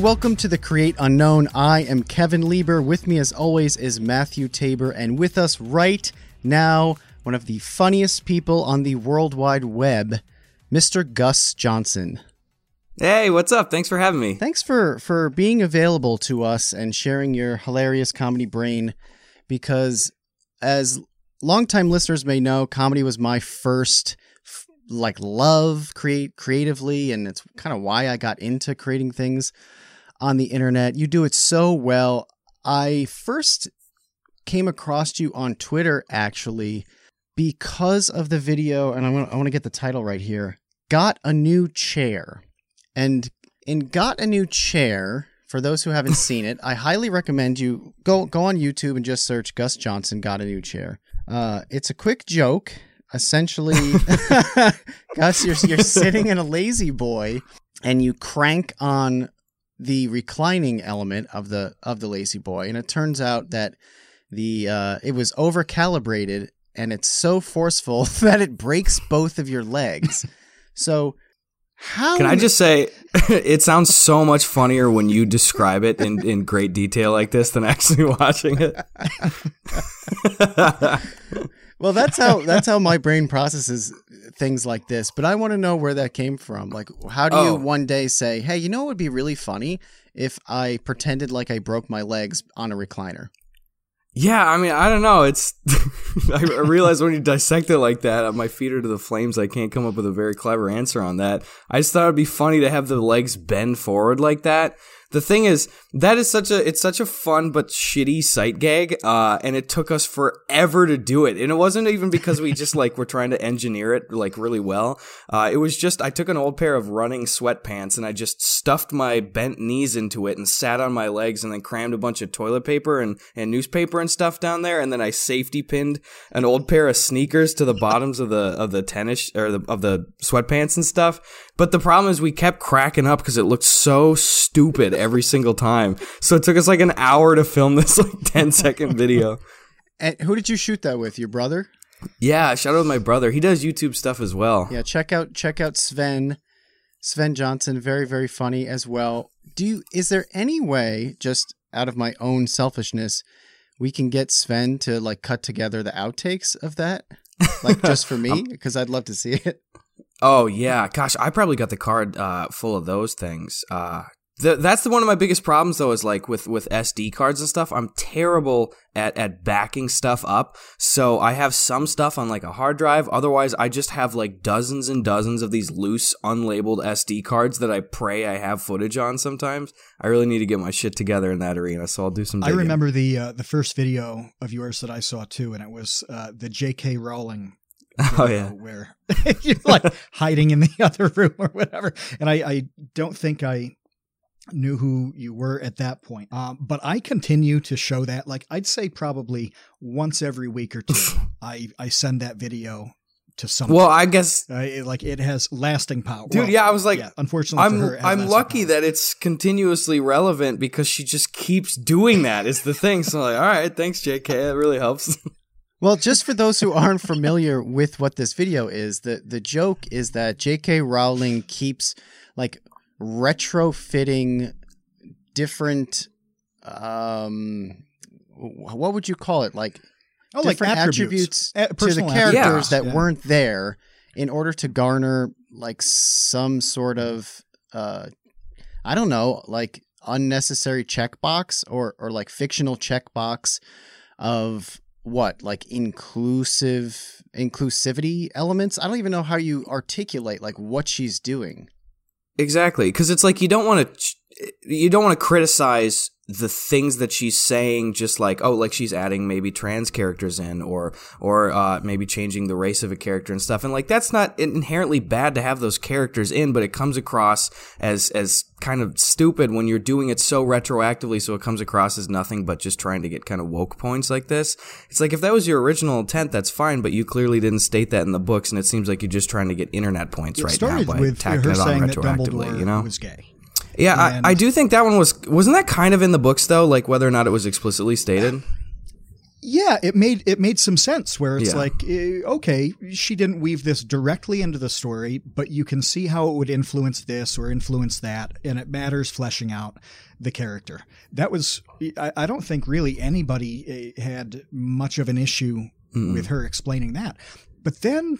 Welcome to the Create Unknown. I am Kevin Lieber. With me, as always, is Matthew Tabor, and with us right now, one of the funniest people on the World Wide Web, Mr. Gus Johnson. Hey, what's up? Thanks for having me. Thanks for for being available to us and sharing your hilarious comedy brain. Because, as longtime listeners may know, comedy was my first like love create creatively and it's kind of why I got into creating things on the internet. You do it so well. I first came across you on Twitter actually because of the video and I want I want to get the title right here. Got a new chair. And in Got a New Chair, for those who haven't seen it, I highly recommend you go go on YouTube and just search Gus Johnson Got a New Chair. Uh, it's a quick joke essentially gus you're, you're sitting in a La-Z-Boy and you crank on the reclining element of the of the La-Z-Boy and it turns out that the uh, it was over calibrated and it's so forceful that it breaks both of your legs so how Can I just say it sounds so much funnier when you describe it in, in great detail like this than actually watching it. well, that's how that's how my brain processes things like this. But I want to know where that came from. Like, how do you Oh. one day say, "Hey, you know, it would be really funny if I pretended like I broke my legs on a recliner"? Yeah, I mean, I don't know. It's I realize when you dissect it like that, uh, my feet are to the flames. I can't come up with a very clever answer on that. I just thought it'd be funny to have the legs bend forward like that. The thing is, that is such a it's such a fun but shitty sight gag, uh, and it took us forever to do it. And it wasn't even because we just like were trying to engineer it like really well. Uh, it was just I took an old pair of running sweatpants and I just stuffed my bent knees into it and sat on my legs and then crammed a bunch of toilet paper and, and newspaper and stuff down there. And then I safety pinned an old pair of sneakers to the bottoms of the of the tennis or the, of the sweatpants and stuff. But the problem is we kept cracking up because it looked so stupid every single time. So it took us like an hour to film this like 10 second video. And who did you shoot that with? Your brother? Yeah, shout out to my brother. He does YouTube stuff as well. Yeah, check out check out Sven, Sven Johnson. Very very funny as well. Do you? Is there any way, just out of my own selfishness, we can get Sven to like cut together the outtakes of that, like just for me, because I'd love to see it. Oh yeah, gosh, I probably got the card uh, full of those things. Uh, th- that's the one of my biggest problems though is like with with SD cards and stuff. I'm terrible at at backing stuff up. So I have some stuff on like a hard drive. Otherwise, I just have like dozens and dozens of these loose, unlabeled SD cards that I pray I have footage on. Sometimes I really need to get my shit together in that arena. So I'll do some. I remember the uh, the first video of yours that I saw too, and it was uh, the J.K. Rowling. Oh yeah. where you're like hiding in the other room or whatever. And I, I don't think I knew who you were at that point. Um, but I continue to show that. Like I'd say probably once every week or two, I I send that video to someone. Well, I guess uh, it- like it has lasting power. Dude, Well, yeah, I was like, yeah, unfortunately, I'm her, I'm lucky power. that it's continuously relevant because she just keeps doing that. Is the thing. So like, all right, thanks, J.K. That really helps. Well, just for those who aren't familiar with what this video is, the the joke is that J.K. Rowling keeps like retrofitting different um what would you call it like oh, like attributes, attributes, to the characters that yeah. weren't there in order to garner like some sort of uh I don't know, like unnecessary checkbox or or like fictional checkbox of what like inclusive inclusivity elements. I don't even know how you articulate like what she's doing. Exactly, because it's like you don't want to you don't want to criticize the things that she's saying just like oh like she's adding maybe trans characters in or or uh, maybe changing the race of a character and stuff. And like that's not inherently bad to have those characters in but it comes across as as kind of stupid when you're doing it so retroactively so it comes across as nothing but just trying to get kind of woke points like this. It's like if that was your original intent that's fine but you clearly didn't state that in the books and it seems like you're just trying to get internet points It right now by with tacking her it on saying that retroactively Dumbledore you know? was gay. Yeah, And- I, I do think that one was wasn't that kind of in the books though, like whether or not it was explicitly stated. yeah, it made it made some sense where it's Yeah. like, eh, okay, she didn't weave this directly into the story, but you can see how it would influence this or influence that, and it matters fleshing out the character. That was, I, I don't think really anybody eh, had much of an issue Mm-mm. with her explaining that, but then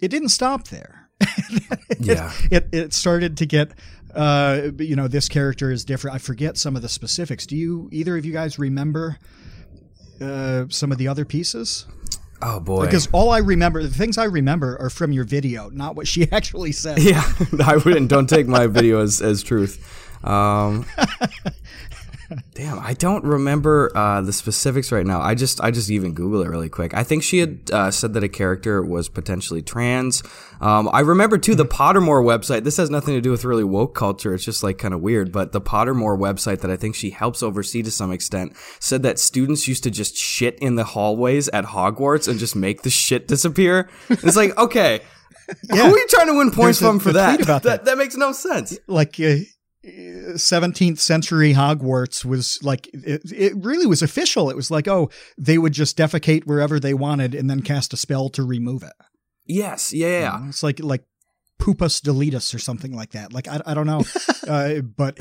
it didn't stop there. Yeah. it it started to get. Uh, you know, this character is different. I forget some of the specifics. Do you either of you guys remember uh, some of the other pieces? Oh boy. Because all I remember, the things I remember are from your video, not what she actually said. yeah, I wouldn't. Don't take my video as as truth. Um, damn, I don't remember uh, the specifics right now. I just I just even Google it really quick. I think she had uh, said that a character was potentially trans. Um, I remember too the Pottermore website. This has nothing to do with really woke culture. It's just like kind of weird. But the Pottermore website that I think she helps oversee to some extent said that students used to just shit in the hallways at Hogwarts and just make the shit disappear. It's like okay. Who are you trying to win points a- from for that? about that? That makes no sense. Like uh, 17th century Hogwarts was like, it, it really was official. It was like, oh, they would just defecate wherever they wanted and then cast a spell to remove it. Yes, yeah, You know, It's like, like Pupus Deletus or something like that. Like, I, I don't know. uh, but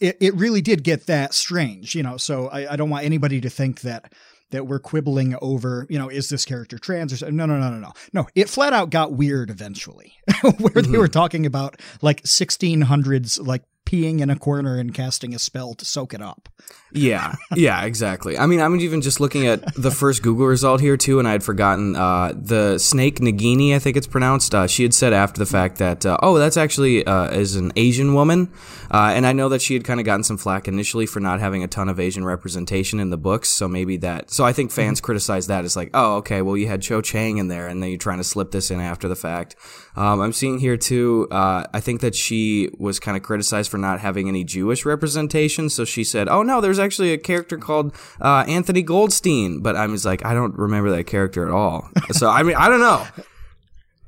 it, it really did get that strange, you know, so I, I don't want anybody to think that that we're quibbling over, you know, is this character trans or no, no, no, no, no. No, it flat out got weird eventually, where they were talking about like 1600s, like peeing in a corner and casting a spell to soak it up. Yeah, yeah, exactly. I mean, I'm even just looking at the first Google result here too, and I had forgotten uh, the snake Nagini. I think it's pronounced. Uh, she had said after the fact that uh, oh, that's actually uh, is an Asian woman, uh, and I know that she had kind of gotten some flack initially for not having a ton of Asian representation in the books. So maybe that. So I think fans criticized that as like, oh, okay, well you had Cho Chang in there, and then you're trying to slip this in after the fact. Um, I'm seeing here too. Uh, I think that she was kind of criticized for not having any Jewish representation. So she said, "Oh no, there's actually a character called uh, Anthony Goldstein," but I was like, I don't remember that character at all. So I mean, I don't know.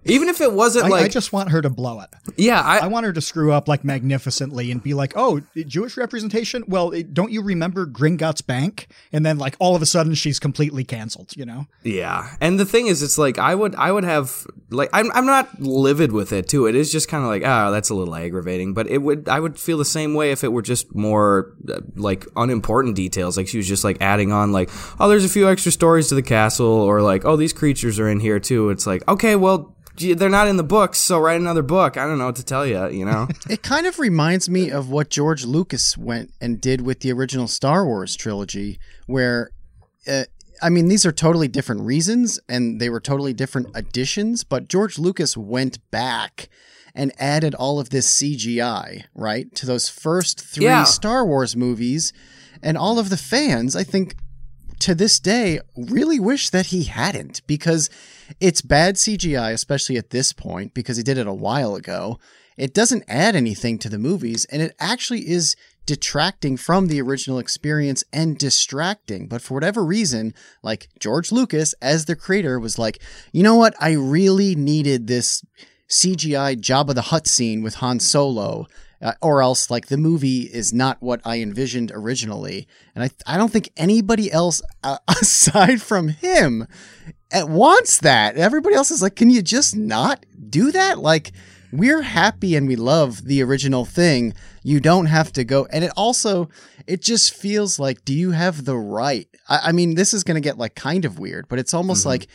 Even if it wasn't I, like, I just want her to blow it. yeah, I I, want her to screw up like magnificently and be like, "Oh, Jewish representation? Well, don't you remember Gringotts Bank?" And then like all of a sudden she's completely canceled, you know? Yeah, and the thing is, it's like I would, I would have like I'm, I'm not livid with it too. It is just kind of like, ah, that's a little aggravating. But it would, I would feel the same way if it were just more uh, like unimportant details. Like she was just like adding on, like, oh, there's a few extra stories to the castle, or like, oh, these creatures are in here too. It's like, okay, well, they're not in the books, so write another book. I don't know what to tell you, you know? It kind of reminds me of what George Lucas went and did with the original Star Wars trilogy, where, uh, I mean, these are totally different reasons and they were totally different additions, but George Lucas went back and added all of this CGI, right, to those first three Yeah. Star Wars movies. And all of the fans, I think, to this day, really wish that he hadn't because it's bad CGI, especially at this point, because he did it a while ago. It doesn't add anything to the movies, and it actually is detracting from the original experience and distracting. But for whatever reason, like George Lucas, as the creator, was like, you know what? I really needed this CGI Jabba the Hutt scene with Han Solo. Uh, or else, like the movie is not what I envisioned originally, and I I don't think anybody else uh, aside from him wants that. Everybody else is like, can you just not do that? Like, we're happy and we love the original thing. You don't have to go. And it also, it just feels like, do you have the right? I, I mean, this is going to get like kind of weird, but it's almost like,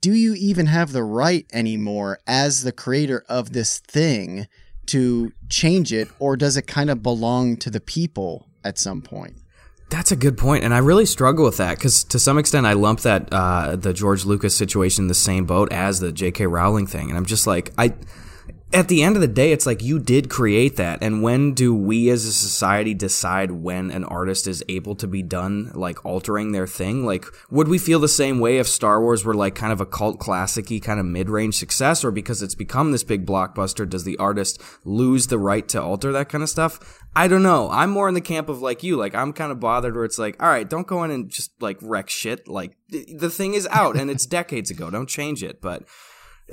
do you even have the right anymore as the creator of this thing to change it, or does it kind of belong to the people at some point? That's a good point, and I really struggle with that because to some extent I lump that uh, the George Lucas situation in the same boat as the J.K. Rowling thing, and I'm just like I. At the end of the day, it's like you did create that, and when do we as a society decide when an artist is able to be done like altering their thing? Like, would we feel the same way if Star Wars were like kind of a cult classic-y kind of mid-range success, or because it's become this big blockbuster, does the artist lose the right to alter that kind of stuff? I don't know. I'm more in the camp of like you. Like I'm kind of bothered where it's like, all right, don't go in and just like wreck shit. Like th- the thing is out and it's decades ago. Don't change it. But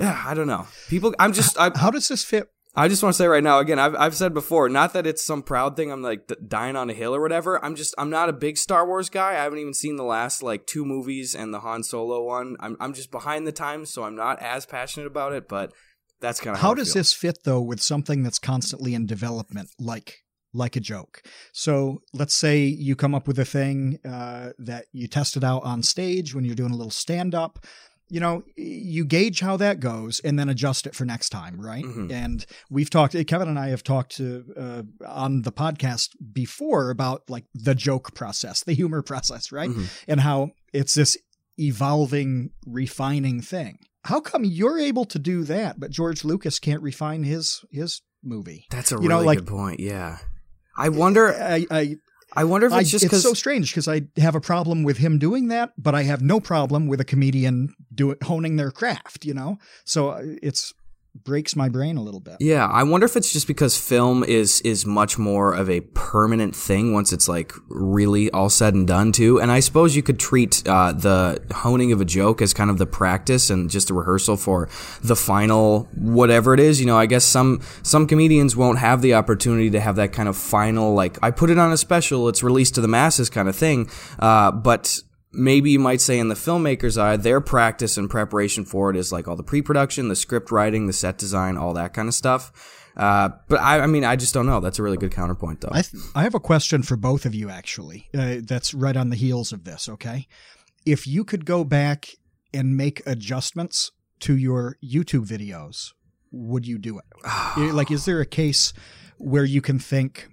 yeah, I don't know. People, I'm just, I, How does this fit I just want to say right now, again, I've, I've said before, not that it's some proud thing. I'm like dying on a hill or whatever. I'm just, I'm not a big Star Wars guy. I haven't even seen the last like two movies and the Han Solo one. I'm, I'm just behind the times, so I'm not as passionate about it. But that's kind of how, how, does this fit though with something that's constantly in development, like like a joke? So let's say you come up with a thing uh, that you tested out on stage when you're doing a little stand up you know, you gauge how that goes and then adjust it for next time, right? Mhm. And we've talked, Kevin and I have talked to, uh, on the podcast before about like the joke process, the humor process, right? Mhm. And how it's this evolving, refining thing. How come you're able to do that, but George Lucas can't refine his his movie? That's a You really know, like- good point. Yeah. I wonder. I, I I wonder if I, it's just it's so strange because I have a problem with him doing that, but I have no problem with a comedian do it, honing their craft. You know, so uh, it's breaks my brain a little bit. Yeah, I wonder if it's just because film is is much more of a permanent thing once it's like really all said and done too. And I suppose you could treat uh, the honing of a joke as kind of the practice and just a rehearsal for the final whatever it is. You know, I guess some some comedians won't have the opportunity to have that kind of final like I put it on a special, it's released to the masses kind of thing. Uh, but maybe you might say in the filmmaker's eye, their practice and preparation for it is like all the pre-production, the script writing, the set design, all that kind of stuff. Uh, but I, I mean, I just don't know. That's a really good counterpoint, though. I th- I have a question for both of you, actually. Uh, that's right on the heels of this. Okay, if you could go back and make adjustments to your YouTube videos, would you do it? Like, is there a case where you can think?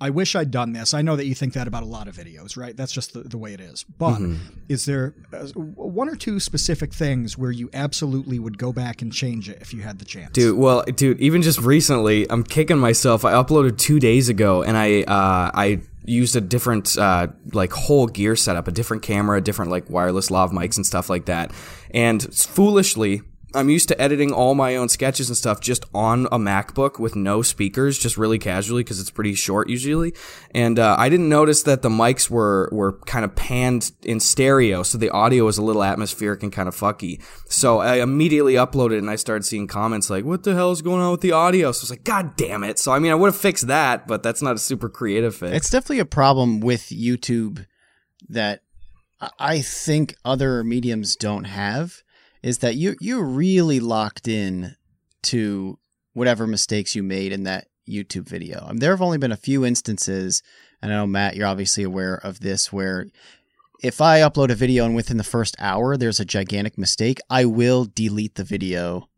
I wish I'd done this. I know that you think that about a lot of videos, right? That's just the, the way it is. But Mm-hmm. is there uh, one or two specific things where you absolutely would go back and change it if you had the chance? Dude, well, dude, even just recently, I'm kicking myself. I uploaded two days ago, and I uh, I used a different uh, like whole gear setup, a different camera, different like wireless lav mics and stuff like that. And foolishly, I'm used to editing all my own sketches and stuff just on a MacBook with no speakers, just really casually because it's pretty short usually. And uh, I didn't notice that the mics were were kind of panned in stereo, so the audio was a little atmospheric and kind of fucky. So I immediately uploaded and I started seeing comments like, "What the hell is going on with the audio?" So I was like, "God damn it!" So I mean, I would have fixed that, but that's not a super creative fix. It's definitely a problem with YouTube that I- I think other mediums don't have is that you you're really locked in to whatever mistakes you made in that YouTube video. I mean, there have only been a few instances, and I know Matt, you're obviously aware of this, where if I upload a video and within the first hour there's a gigantic mistake, I will delete the video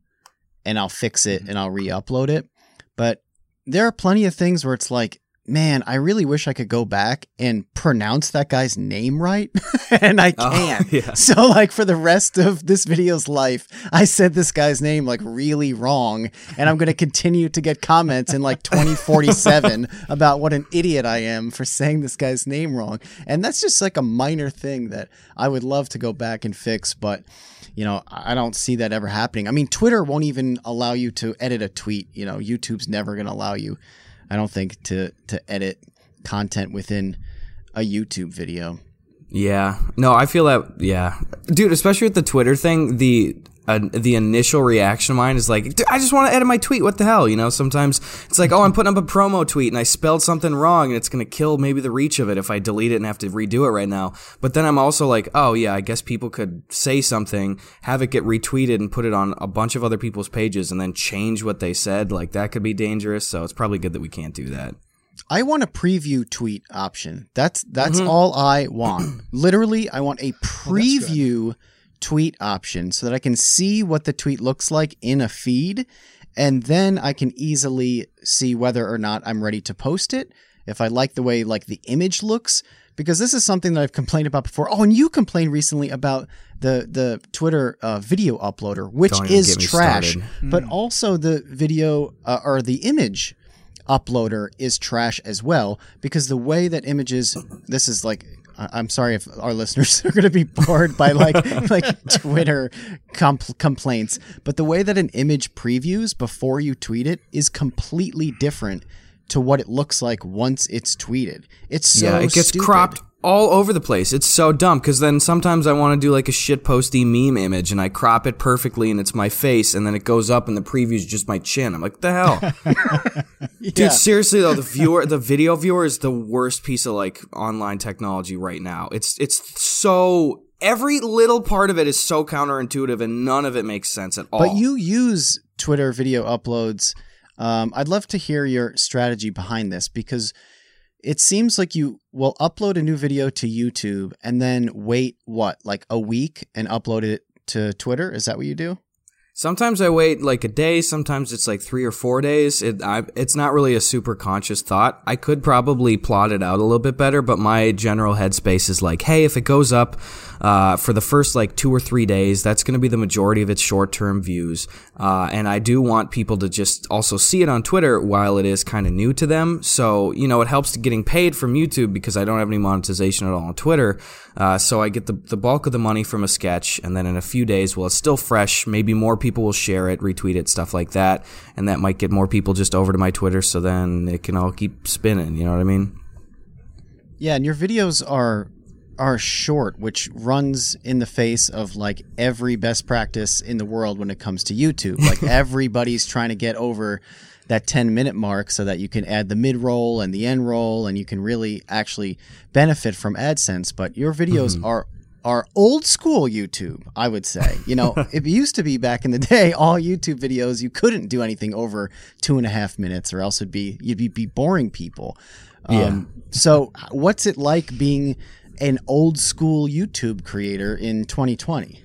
and I'll fix it mm-hmm. and I'll re-upload it. But there are plenty of things where it's like, man, I really wish I could go back and pronounce that guy's name right, and I Oh, can't. yeah. So, like, for the rest of this video's life, I said this guy's name like really wrong, and I'm going to continue to get comments in like 2047 about what an idiot I am for saying this guy's name wrong. And that's just like a minor thing that I would love to go back and fix, but you know, I don't see that ever happening. I mean, Twitter won't even allow you to edit a tweet. You know, YouTube's never going to allow you, I don't think, to to edit content within a YouTube video. Yeah. No, I feel that. Yeah, dude. Especially with the Twitter thing, the uh, the initial reaction of mine is like, "Dude, I just want to edit my tweet. What the hell? You know. Sometimes it's like, oh, I'm putting up a promo tweet and I spelled something wrong, and it's gonna kill maybe the reach of it if I delete it and have to redo it right now. But then I'm also like, oh yeah, I guess people could say something, have it get retweeted, and put it on a bunch of other people's pages, and then change what they said. Like that could be dangerous. So it's probably good that we can't do that. I want a preview tweet option. That's that's all I want. Literally, I want a preview tweet option so that I can see what the tweet looks like in a feed and then I can easily see whether or not I'm ready to post it. If I like the way like the image looks because this is something that I've complained about before. Oh, and you complained recently about the the Twitter uh, video uploader, which Don't is trash, started. but also the video uh, or the image uploader is trash as well because the way that images this is like I- I'm sorry if our listeners are going to be bored by like like Twitter compl- complaints, but the way that an image previews before you tweet it is completely different to what it looks like once it's tweeted. It's so yeah, it gets stupid. cropped all over the place. It's so dumb because then sometimes I want to do like a shit posty meme image and I crop it perfectly and it's my face and then it goes up and the preview is just my chin. I'm like, the hell, Yeah. dude. Seriously though, the viewer, the video viewer is the worst piece of like online technology right now. It's it's so every little part of it is so counterintuitive and none of it makes sense at all. But you use Twitter video uploads. Um, I'd love to hear your strategy behind this because it seems like you will upload a new video to YouTube and then wait, what, like a week and upload it to Twitter? Is that what you do? Sometimes I wait like a day. Sometimes it's like three or four days. It, I, it's not really a super conscious thought. I could probably plot it out a little bit better, but my general headspace is like, hey, if it goes up uh, for the first like two or three days, that's going to be the majority of its short term views. Uh, and I do want people to just also see it on Twitter while it is kind of new to them. So, you know, it helps to getting paid from YouTube because I don't have any monetization at all on Twitter. Uh, so I get the, the bulk of the money from a sketch, and then in a few days, well, it's still fresh. Maybe more people will share it, retweet it, stuff like that, and that might get more people just over to my Twitter. So then it can all keep spinning. You know what I mean? Yeah, and your videos are are short, which runs in the face of like every best practice in the world when it comes to YouTube. Like everybody's trying to get over that 10 minute mark so that you can add the mid roll and the end roll and you can really actually benefit from AdSense. But your videos mm-hmm. are are old school YouTube, I would say. You know, it used to be back in the day, all YouTube videos, you couldn't do anything over two and a half minutes or else it'd be you'd be, be boring people. Um, so what's it like being an old school YouTube creator in 2020?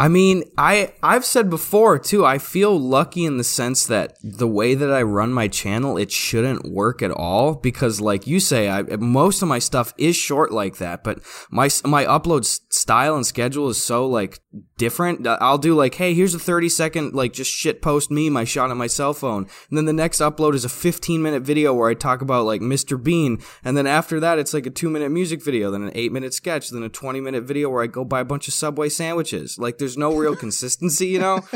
I mean, I I've said before too. I feel lucky in the sense that the way that I run my channel, it shouldn't work at all because, like you say, I, most of my stuff is short like that. But my my upload s- style and schedule is so like different. Uh, I'll do like, hey, here's a 30 second like just shit post meme I shot on my cell phone, and then the next upload is a 15 minute video where I talk about like Mr. Bean, and then after that it's like a two minute music video, then an eight minute sketch, then a 20 minute video where I go buy a bunch of Subway sandwiches. Like there's no real consistency, you know.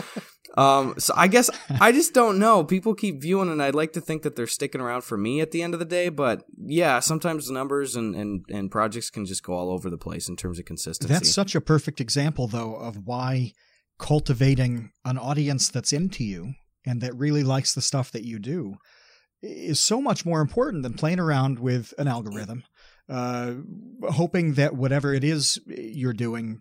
Um, so I guess I just don't know. People keep viewing, and I'd like to think that they're sticking around for me at the end of the day. But yeah, sometimes numbers and, and, and projects can just go all over the place in terms of consistency. That's such a perfect example, though, of why cultivating an audience that's into you and that really likes the stuff that you do is so much more important than playing around with an algorithm, uh, hoping that whatever it is you're doing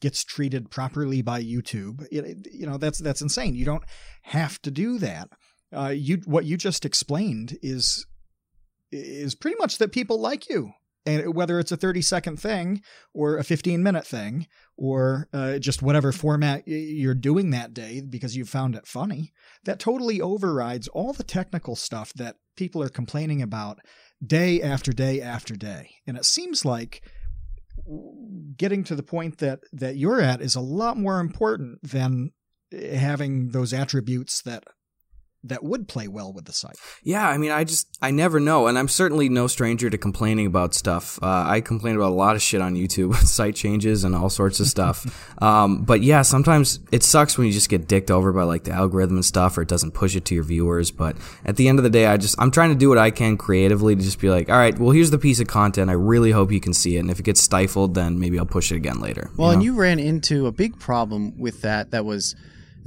gets treated properly by YouTube. It, you know, that's that's insane. You don't have to do that. Uh, you what you just explained is is pretty much that people like you and whether it's a 30 second thing or a 15 minute thing or uh, just whatever format you're doing that day because you found it funny that totally overrides all the technical stuff that people are complaining about day after day after day and it seems like getting to the point that that you're at is a lot more important than having those attributes that that would play well with the site. Yeah, I mean, I just I never know, and I'm certainly no stranger to complaining about stuff. Uh, I complain about a lot of shit on YouTube, site changes and all sorts of stuff. um, but yeah, sometimes it sucks when you just get dicked over by like the algorithm and stuff, or it doesn't push it to your viewers. But at the end of the day, I just I'm trying to do what I can creatively to just be like, all right, well, here's the piece of content. I really hope you can see it, and if it gets stifled, then maybe I'll push it again later. Well, you and you ran into a big problem with that. That was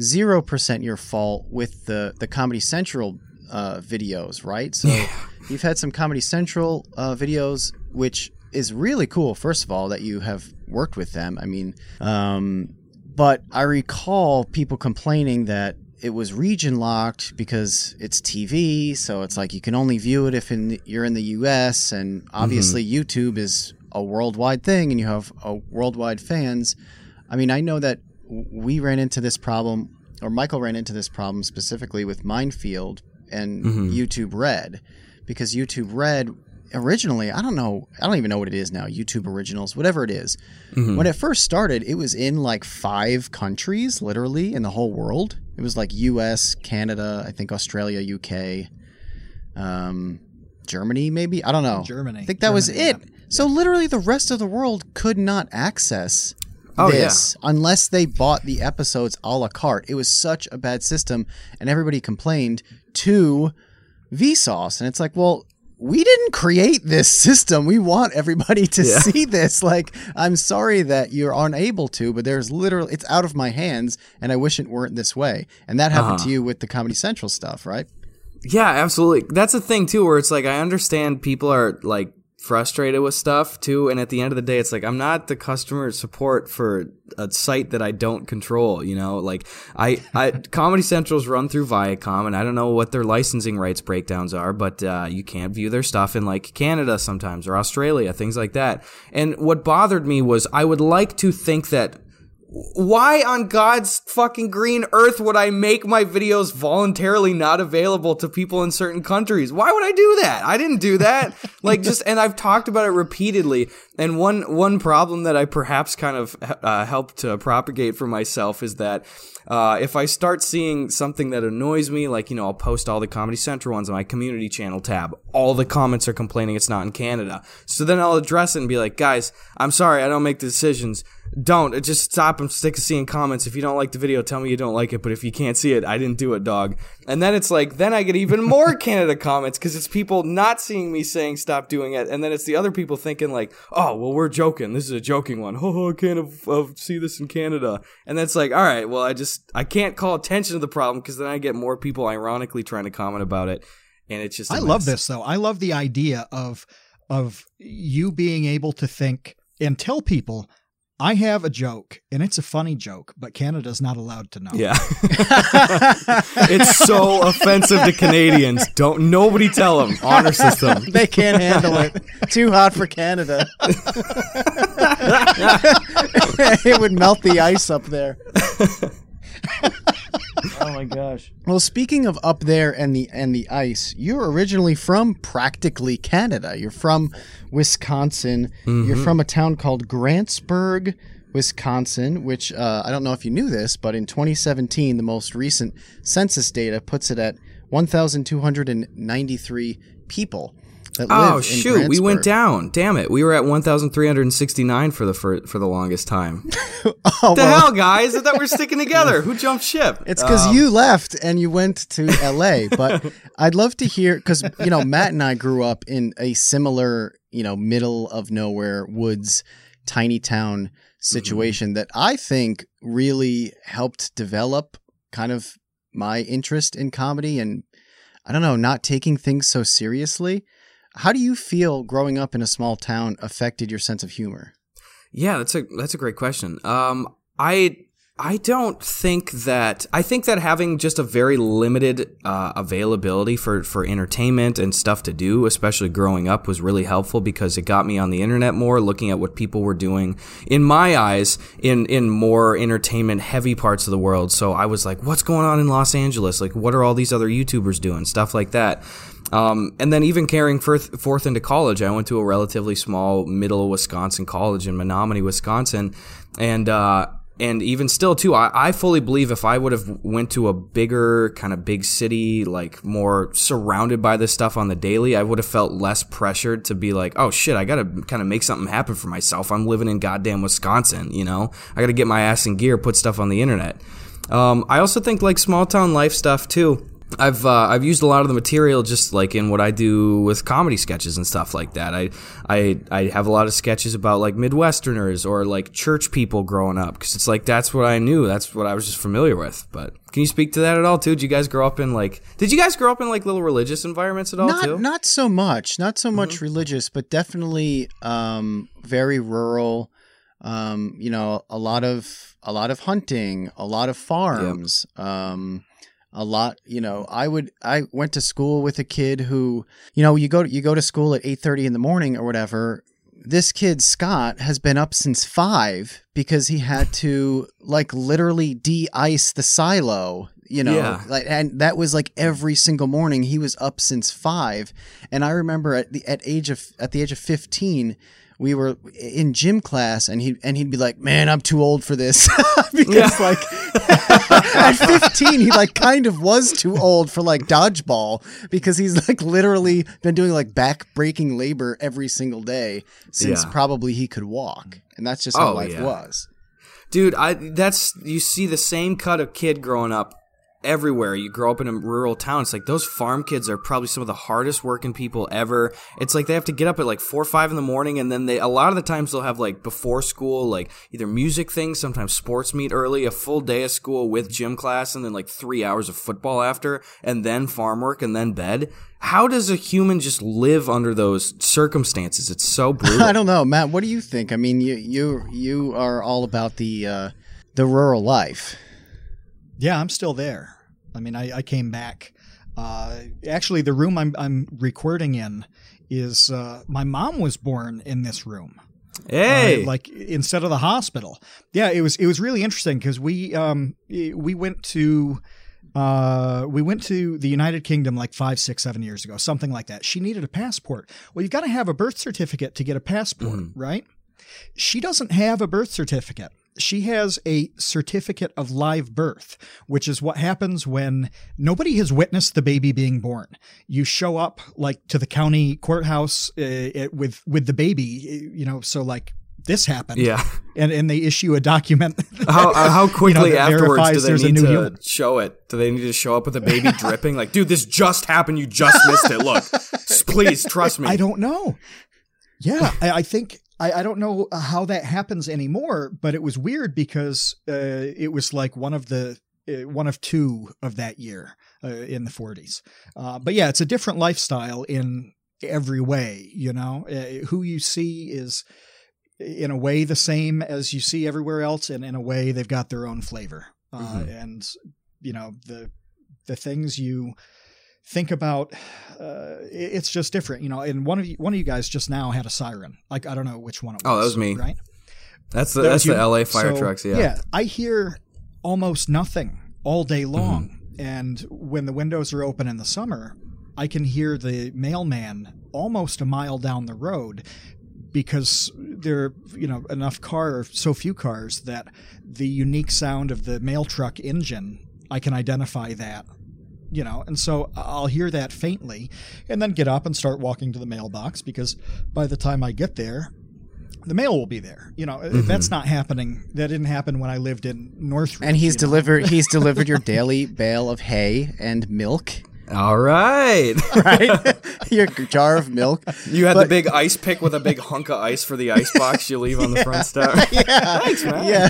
zero percent your fault with the the Comedy Central uh, videos, right? So you've had some Comedy Central uh, videos, which is really cool. First of all, that you have worked with them. I mean, um, but I recall people complaining that it was region locked because it's TV, so it's like you can only view it if in, you're in the U.S. and obviously YouTube is a worldwide thing, and you have a worldwide fans. I mean, I know that we ran into this problem, or Michael ran into this problem specifically with Mind Field and YouTube Red, because YouTube Red originally, I don't know, I don't even know what it is now, YouTube Originals, whatever it is. When it first started, it was in like five countries, literally, in the whole world. It was like US, Canada, I think Australia, UK, um, Germany, maybe? I don't know. Germany. I think that was Germany, it. So literally, the rest of the world could not access Oh, yeah. this unless they bought the episodes a la carte. It was such a bad system, and everybody complained to Vsauce, and it's like, well, we didn't create this system. We want everybody to Yeah. see this. Like, I'm sorry that you're unable to, but there's literally, it's out of my hands, and I wish it weren't this way. And that happened Uh-huh. to you with the Comedy Central stuff, right? Yeah, absolutely. That's a thing too, where it's like I understand people are like frustrated with stuff too, and at the end of the day, it's like I'm not the customer support for a site that I don't control. You know, like I, I Comedy Central's run through Viacom, and I don't know what their licensing rights breakdowns are, but uh, you can't view their stuff in like Canada sometimes or Australia, things like that. And what bothered me was I would like to think that why on God's fucking green earth would I make my videos voluntarily not available to people in certain countries? Why would I do that? I didn't do that. like just and I've talked about it repeatedly. And one one problem that I perhaps kind of uh, helped to propagate for myself is that uh, if I start seeing something that annoys me, like you know, I'll post all the Comedy Central ones on my community channel tab. All the comments are complaining it's not in Canada. So then I'll address it and be like, guys, I'm sorry, I don't make the decisions don't. Just stop and stick to seeing comments. If you don't like the video tell me you don't like it but if you can't see it i didn't do it dog. And then it's like then i get even more canada comments because it's people not seeing me saying stop doing it and then it's the other people thinking like oh well we're joking. This is a joking one. Oh i can't have, have see this in canada. And that's like all right well i just i can't call attention to the problem because then i get more people ironically trying to comment about it and it's just a I love this though. I love the idea of of you being able to think and tell people I have a joke and it's a funny joke, but Canada's not allowed to know. Yeah. it's so offensive to Canadians. Don't nobody tell them. Honor system. they can't handle it. Too hot for Canada. it would melt the ice up there. oh my gosh. Well, speaking of up there and the and the ice, you're originally from practically Canada. You're from Wisconsin. You're from a town called Grantsburg, Wisconsin, which uh, I don't know if you knew this, but in 2017, the most recent census data puts it at 1,293 people that Oh shoot, we went down. Damn it. We were at 1369 for the for, for the longest time. Oh, the well, hell, guys? I thought we're sticking together. Who jumped ship? It's because Um, you left and you went to LA. But I'd love to hear because you know Matt and I grew up in a similar you know middle of nowhere woods, tiny town situation that I think really helped develop kind of my interest in comedy and I don't know not taking things so seriously. How do you feel growing up in a small town affected your sense of humor? Yeah, that's a that's a great question. Um, I I don't think that I think that having just a very limited uh, availability for for entertainment and stuff to do, especially growing up, was really helpful because it got me on the internet more, looking at what people were doing. In my eyes, in in more entertainment heavy parts of the world. So I was like, what's going on in Los Angeles? Like, what are all these other YouTubers doing? Stuff like that. Um, and then even carrying forth, forth into college, I went to a relatively small middle Wisconsin college in Menomonie, Wisconsin, and uh, and even still too, I, I fully believe if I would have went to a bigger kind of big city, like more surrounded by this stuff on the daily, I would have felt less pressured to be like, oh shit, I gotta kind of make something happen for myself. I'm living in goddamn Wisconsin, you know, I gotta get my ass in gear, put stuff on the internet. Um, I also think like small town life stuff too. I've uh, I've used a lot of the material just like in what I do with comedy sketches and stuff like that. I I I have a lot of sketches about like Midwesterners or like church people growing up because it's like that's what I knew. That's what I was just familiar with. But can you speak to that at all too? Did you guys grow up in like Did you guys grow up in like little religious environments at all not too? not so much not so much religious but definitely um very rural um you know a lot of a lot of hunting a lot of farms um a lot you know i would i went to school with a kid who you know you go you go to school at 8:30 in the morning or whatever this kid Scott has been up since 5 because he had to like literally de-ice the silo you know Yeah. like and that was like every single morning he was up since 5 and i remember at the at age of at the age of 15 we were in gym class and he and he'd be like man i'm too old for this because like at 15 he like kind of was too old for like dodgeball because he's like literally been doing like back breaking labor every single day since Yeah. probably he could walk and that's just how Oh, life yeah. was Dude, I that's you see the same cut of kid growing up everywhere. You grow up in a rural town. It's like those farm kids are probably some of the hardest working people ever. It's like they have to get up at like four or five in the morning, and then they a lot of the times they'll have like before school, like either music things, sometimes sports meet early, a full day of school with gym class, and then like three hours of football after, and then farm work, and then bed. How does a human just live under those circumstances? It's so brutal. I don't know, Matt. What do you think? I mean, you you you are all about the uh, the rural life. Yeah, I'm still there. I mean, I, I came back. Uh, actually, the room I'm I'm recording in is uh, my mom was born in this room. Hey, uh, like instead of the hospital. Yeah, it was it was really interesting because we um we went to uh we went to the United Kingdom like five six seven years ago something like that. She needed a passport. Well, you've got to have a birth certificate to get a passport, Mhm. right? She doesn't have a birth certificate. She has a certificate of live birth, which is what happens when nobody has witnessed the baby being born. You show up like to the county courthouse uh, it- with with the baby, you know, so like this happened, yeah. and and they issue a document. How uh, how quickly that afterwards do they need to human. show it? Do they need to show up with a baby dripping? Like, dude, this just happened. You just missed it. Look, please trust me. I don't know. Yeah, I, I think I, I don't know how that happens anymore, but it was weird because uh, it was like one of the uh, one of two of that year uh, in the 40s. Uh, but yeah, it's a different lifestyle in every way. You know, uh, who you see is in a way the same as you see everywhere else, and in a way they've got their own flavor. Uh, Mhm. And you know the the things you think about uh, it's just different you know and one of you one of you guys just now had a siren like i don't know which one it was Oh, that was me. right That's the That that's the. L.A. fire So, trucks. Yeah. yeah i hear almost nothing all day Mm-hmm. long and when the windows are open in the summer i can hear the mailman almost a mile down the road because there are you know enough car or so few cars that the unique sound of the mail truck engine i can identify that you know and so i'll hear that faintly and then get up and start walking to the mailbox because by the time i get there the mail will be there you know Mm-hmm. that's not happening that didn't happen when i lived in northridge And he's delivered he's delivered your daily bale of hay and milk, All right. right? your jar of milk. You had the big ice pick with a big hunk of ice for the ice box you leave on the front step. Yeah. Thanks, man. Yeah.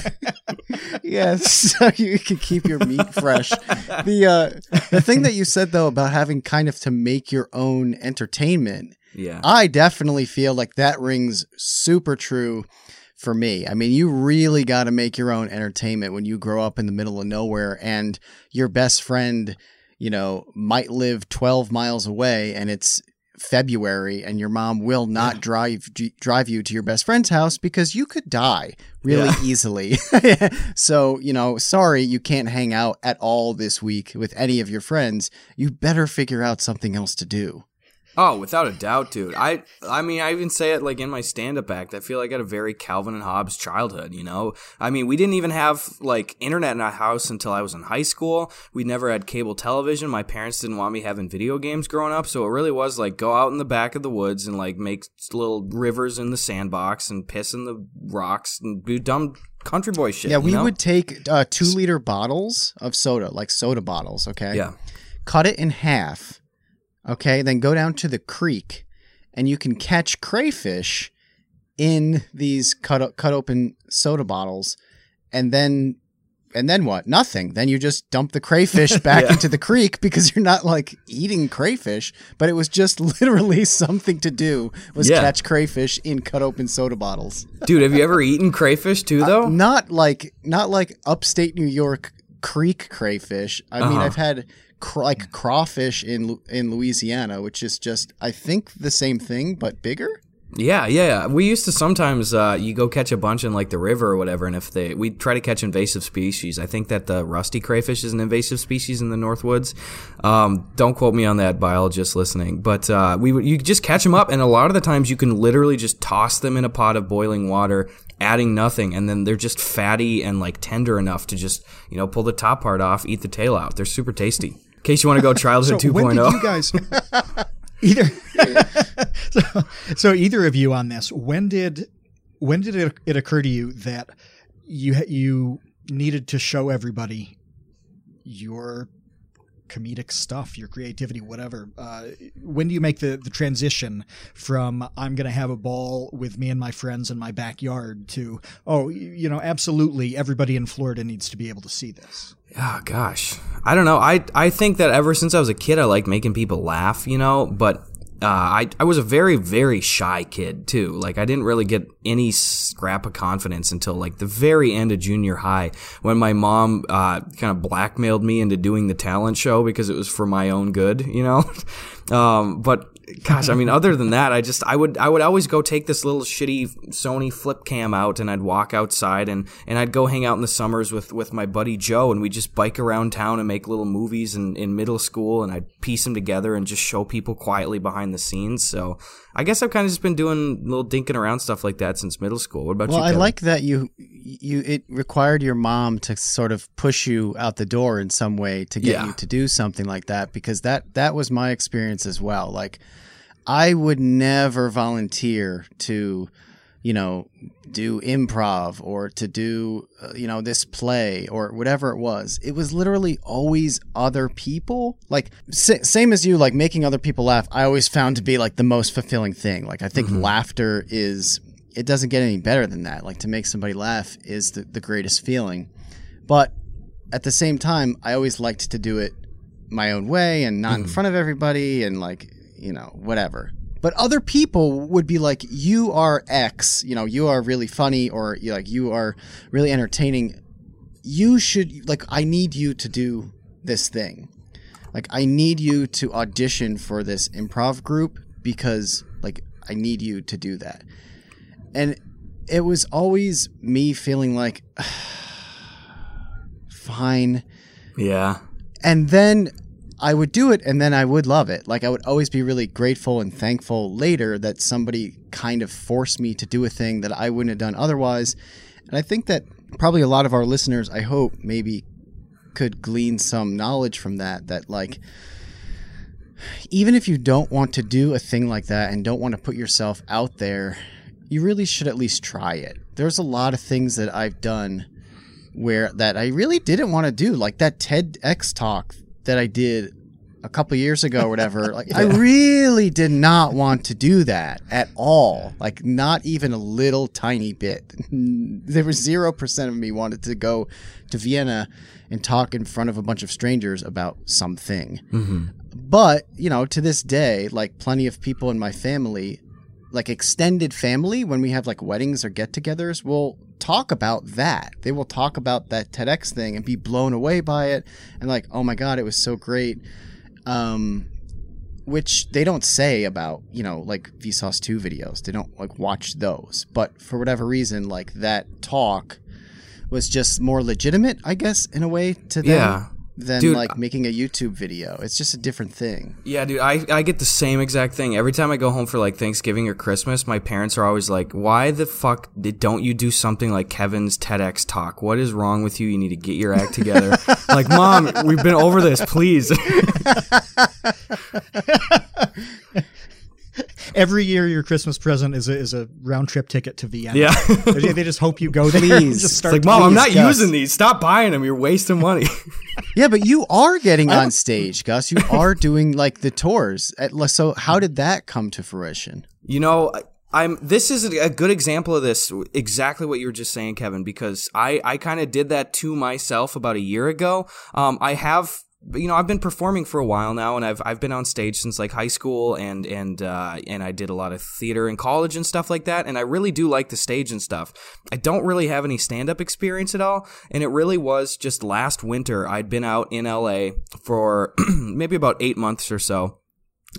yeah, so you can keep your meat fresh. The uh the thing that you said though about having kind of to make your own entertainment, Yeah. I definitely feel like that rings super true for me. I mean, you really got to make your own entertainment when you grow up in the middle of nowhere and your best friend, you know, might live 12 miles away and it's February and your mom will not drive drive you to your best friend's house because you could die really Yeah. easily. so, you know, sorry you can't hang out at all this week with any of your friends. You better figure out something else to do. Oh, without a doubt, dude. I I mean, I even say it like in my stand-up act. I feel like I had a very Calvin and Hobbes childhood, you know? I mean, we didn't even have like internet in our house until I was in high school. We never had cable television. My parents didn't want me having video games growing up, so it really was like go out in the back of the woods and like make little rivers in the sandbox and piss in the rocks and do dumb country boy shit. Yeah, you we know? would take uh, two liter bottles of soda, like soda bottles, okay? Yeah. Cut it in half, okay? Then go down to the creek and you can catch crayfish in these cut, cut open soda bottles. And then. And then what? Nothing. Then you just dump the crayfish back Yeah. into the creek because you're not like eating crayfish, but it was just literally something to do was Yeah. catch crayfish in cut open soda bottles. Dude, have you ever eaten crayfish too though? Not like not like upstate New York creek crayfish. I mean, Uh-huh. I've had cr- like crawfish in in Louisiana, which is just I think the same thing but bigger. Yeah, yeah, yeah. We used to sometimes uh, you go catch a bunch in like the river or whatever, and if they we try to catch invasive species. I think that the rusty crayfish is an invasive species in the Northwoods. Um, don't quote me on that, biologist listening. But uh, we would you just catch them up, and a lot of the times you can literally just toss them in a pot of boiling water, adding nothing, and then they're just fatty and like tender enough to just you know pull the top part off, eat the tail out. They're super tasty. In case you want to go childhood so when 2.0. did you guys either so, so either of you on this when did when did it, it occur to you that you you needed to show everybody your comedic stuff, your creativity, whatever. Uh, when do you make the, the transition from I'm going to have a ball with me and my friends in my backyard to, oh, you know, absolutely everybody in Florida needs to be able to see this? Oh gosh, I don't know. I I think that ever since I was a kid, I like making people laugh, you know. But uh, I I was a very very shy kid too. Like I didn't really get any scrap of confidence until like the very end of junior high when my mom uh, kind of blackmailed me into doing the talent show because it was for my own good, you know. um, but gosh, I mean, other than that, I just I would I would always go take this little shitty Sony flip cam out and I'd walk outside and and I'd go hang out in the summers with with my buddy Joe and we'd just bike around town and make little movies in, in middle school and I'd piece them together and just show people quietly behind the scenes. So I guess I've kind of just been doing little dinking around stuff like that since middle school. What about well, you? Well, I like that you you it required your mom to sort of push you out the door in some way to get Yeah. you to do something like that because that that was my experience as well. Like I would never volunteer to you know do improv or to do uh, you know this play or whatever it was. It was literally always other people. Like sa- same as you like making other people laugh i always found to be like the most fulfilling thing. Like i think laughter is it doesn't get any better than that. Like to make somebody laugh is the, the greatest feeling. But at the same time i always liked to do it my own way and not in front of everybody and like you know whatever but other people would be like you are x you know you are really funny or you like you are really entertaining. You should like i need you to do this thing. Like i need you to audition for this improv group because like i need you to do that. And it was always me feeling like fine. Yeah. and then I would do it and then I would love it. Like I would always be really grateful and thankful later that somebody kind of forced me to do a thing that I wouldn't have done otherwise. And I think that probably a lot of our listeners, I hope, maybe could glean some knowledge from that that like even if you don't want to do a thing like that and don't want to put yourself out there, you really should at least try it. There's a lot of things that I've done where that I really didn't want to do, like that TEDx talk that I did a couple years ago or whatever. Like I really did not want to do that at all. Like not even a little tiny bit. There was zero percent of me wanted to go to Vienna and talk in front of a bunch of strangers about something. Mm-hmm. But, you know, to this day, like plenty of people in my family, like extended family, when we have like weddings or get togethers, will talk about that. They will talk about that TEDx thing and be blown away by it and like, oh my God, it was so great. Um, which they don't say about, you know, like Vsauce 2 videos. They don't like watch those. But for whatever reason, like that talk was just more legitimate, I guess, in a way to them Yeah. Than Dude, like making a YouTube video. It's just a different thing. Yeah, dude, I, I get the same exact thing. Every time I go home for like Thanksgiving or Christmas, my parents are always like, why the fuck did, don't you do something like Kevin's TEDx talk? What is wrong with you? You need to get your act together. like, mom, we've been over this, please. Every year, your Christmas present is a, is a round trip ticket to Vienna. yeah. they, they just hope you go there. Please. just It's like, mom, I'm not Gus. using these. Stop buying them. You're wasting money. Yeah, but you are getting on stage, Gus. You are doing like the tours. At- So how did that come to fruition? You know, I- I'm. This is a good example of this. Exactly what you were just saying, Kevin. Because I, I kind of did that to myself about a year ago. Um, I have. You know, I've been performing for a while now, and I've I've been on stage since like high school, and and uh, and I did a lot of theater in college and stuff like that. And I really do like the stage and stuff. I don't really have any stand up experience at all, and it really was just last winter. I'd been out in LA for maybe about eight months or so.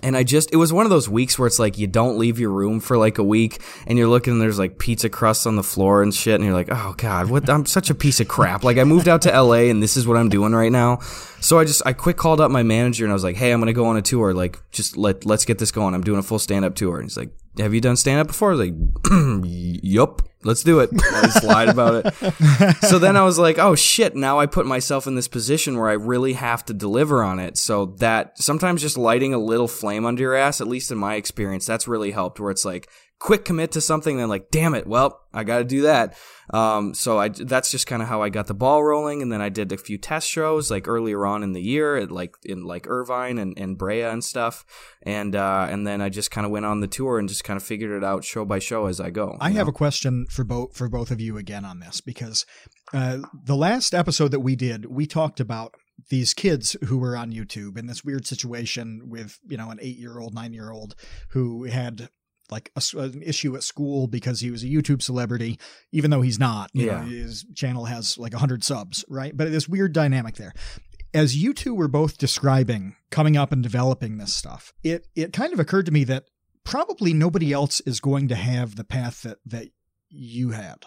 And I just, it was one of those weeks where it's like you don't leave your room for like a week and you're looking and there's like pizza crusts on the floor and shit. And you're like, oh God, what? I'm such a piece of crap. Like I moved out to LA and this is what I'm doing right now. So I just, I quick called up my manager and I was like, hey, I'm going to go on a tour. Like, just let, let's get this going. I'm doing a full stand up tour. And he's like, have you done stand up before? I was like, yup, let's do it. I just lied about it. So then I was like, oh shit, now I put myself in this position where I really have to deliver on it. So that sometimes just lighting a little flame under your ass, at least in my experience, that's really helped where it's like, quick commit to something, then like, damn it, well, I got to do that. Um, so I that's just kind of how I got the ball rolling, and then I did a few test shows like earlier on in the year, at, like in like Irvine and, and Brea and stuff, and uh, and then I just kind of went on the tour and just kind of figured it out show by show as I go. I have know? a question for both for both of you again on this because uh, the last episode that we did, we talked about these kids who were on YouTube in this weird situation with, you know, an eight year old, nine year old who had like a, an issue at school because he was a YouTube celebrity, even though he's not. yeah. Know, his channel has like 100 subs, right? But this weird dynamic there. As you two were both describing coming up and developing this stuff, it, it kind of occurred to me that probably nobody else is going to have the path that, that you had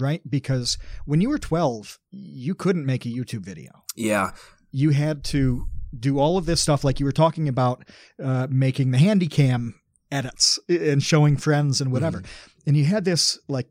right? Because when you were 12, you couldn't make a YouTube video. Yeah. You had to do all of this stuff, like you were talking about uh, making the handy cam edits and showing friends and whatever. Mm. And you had this, like,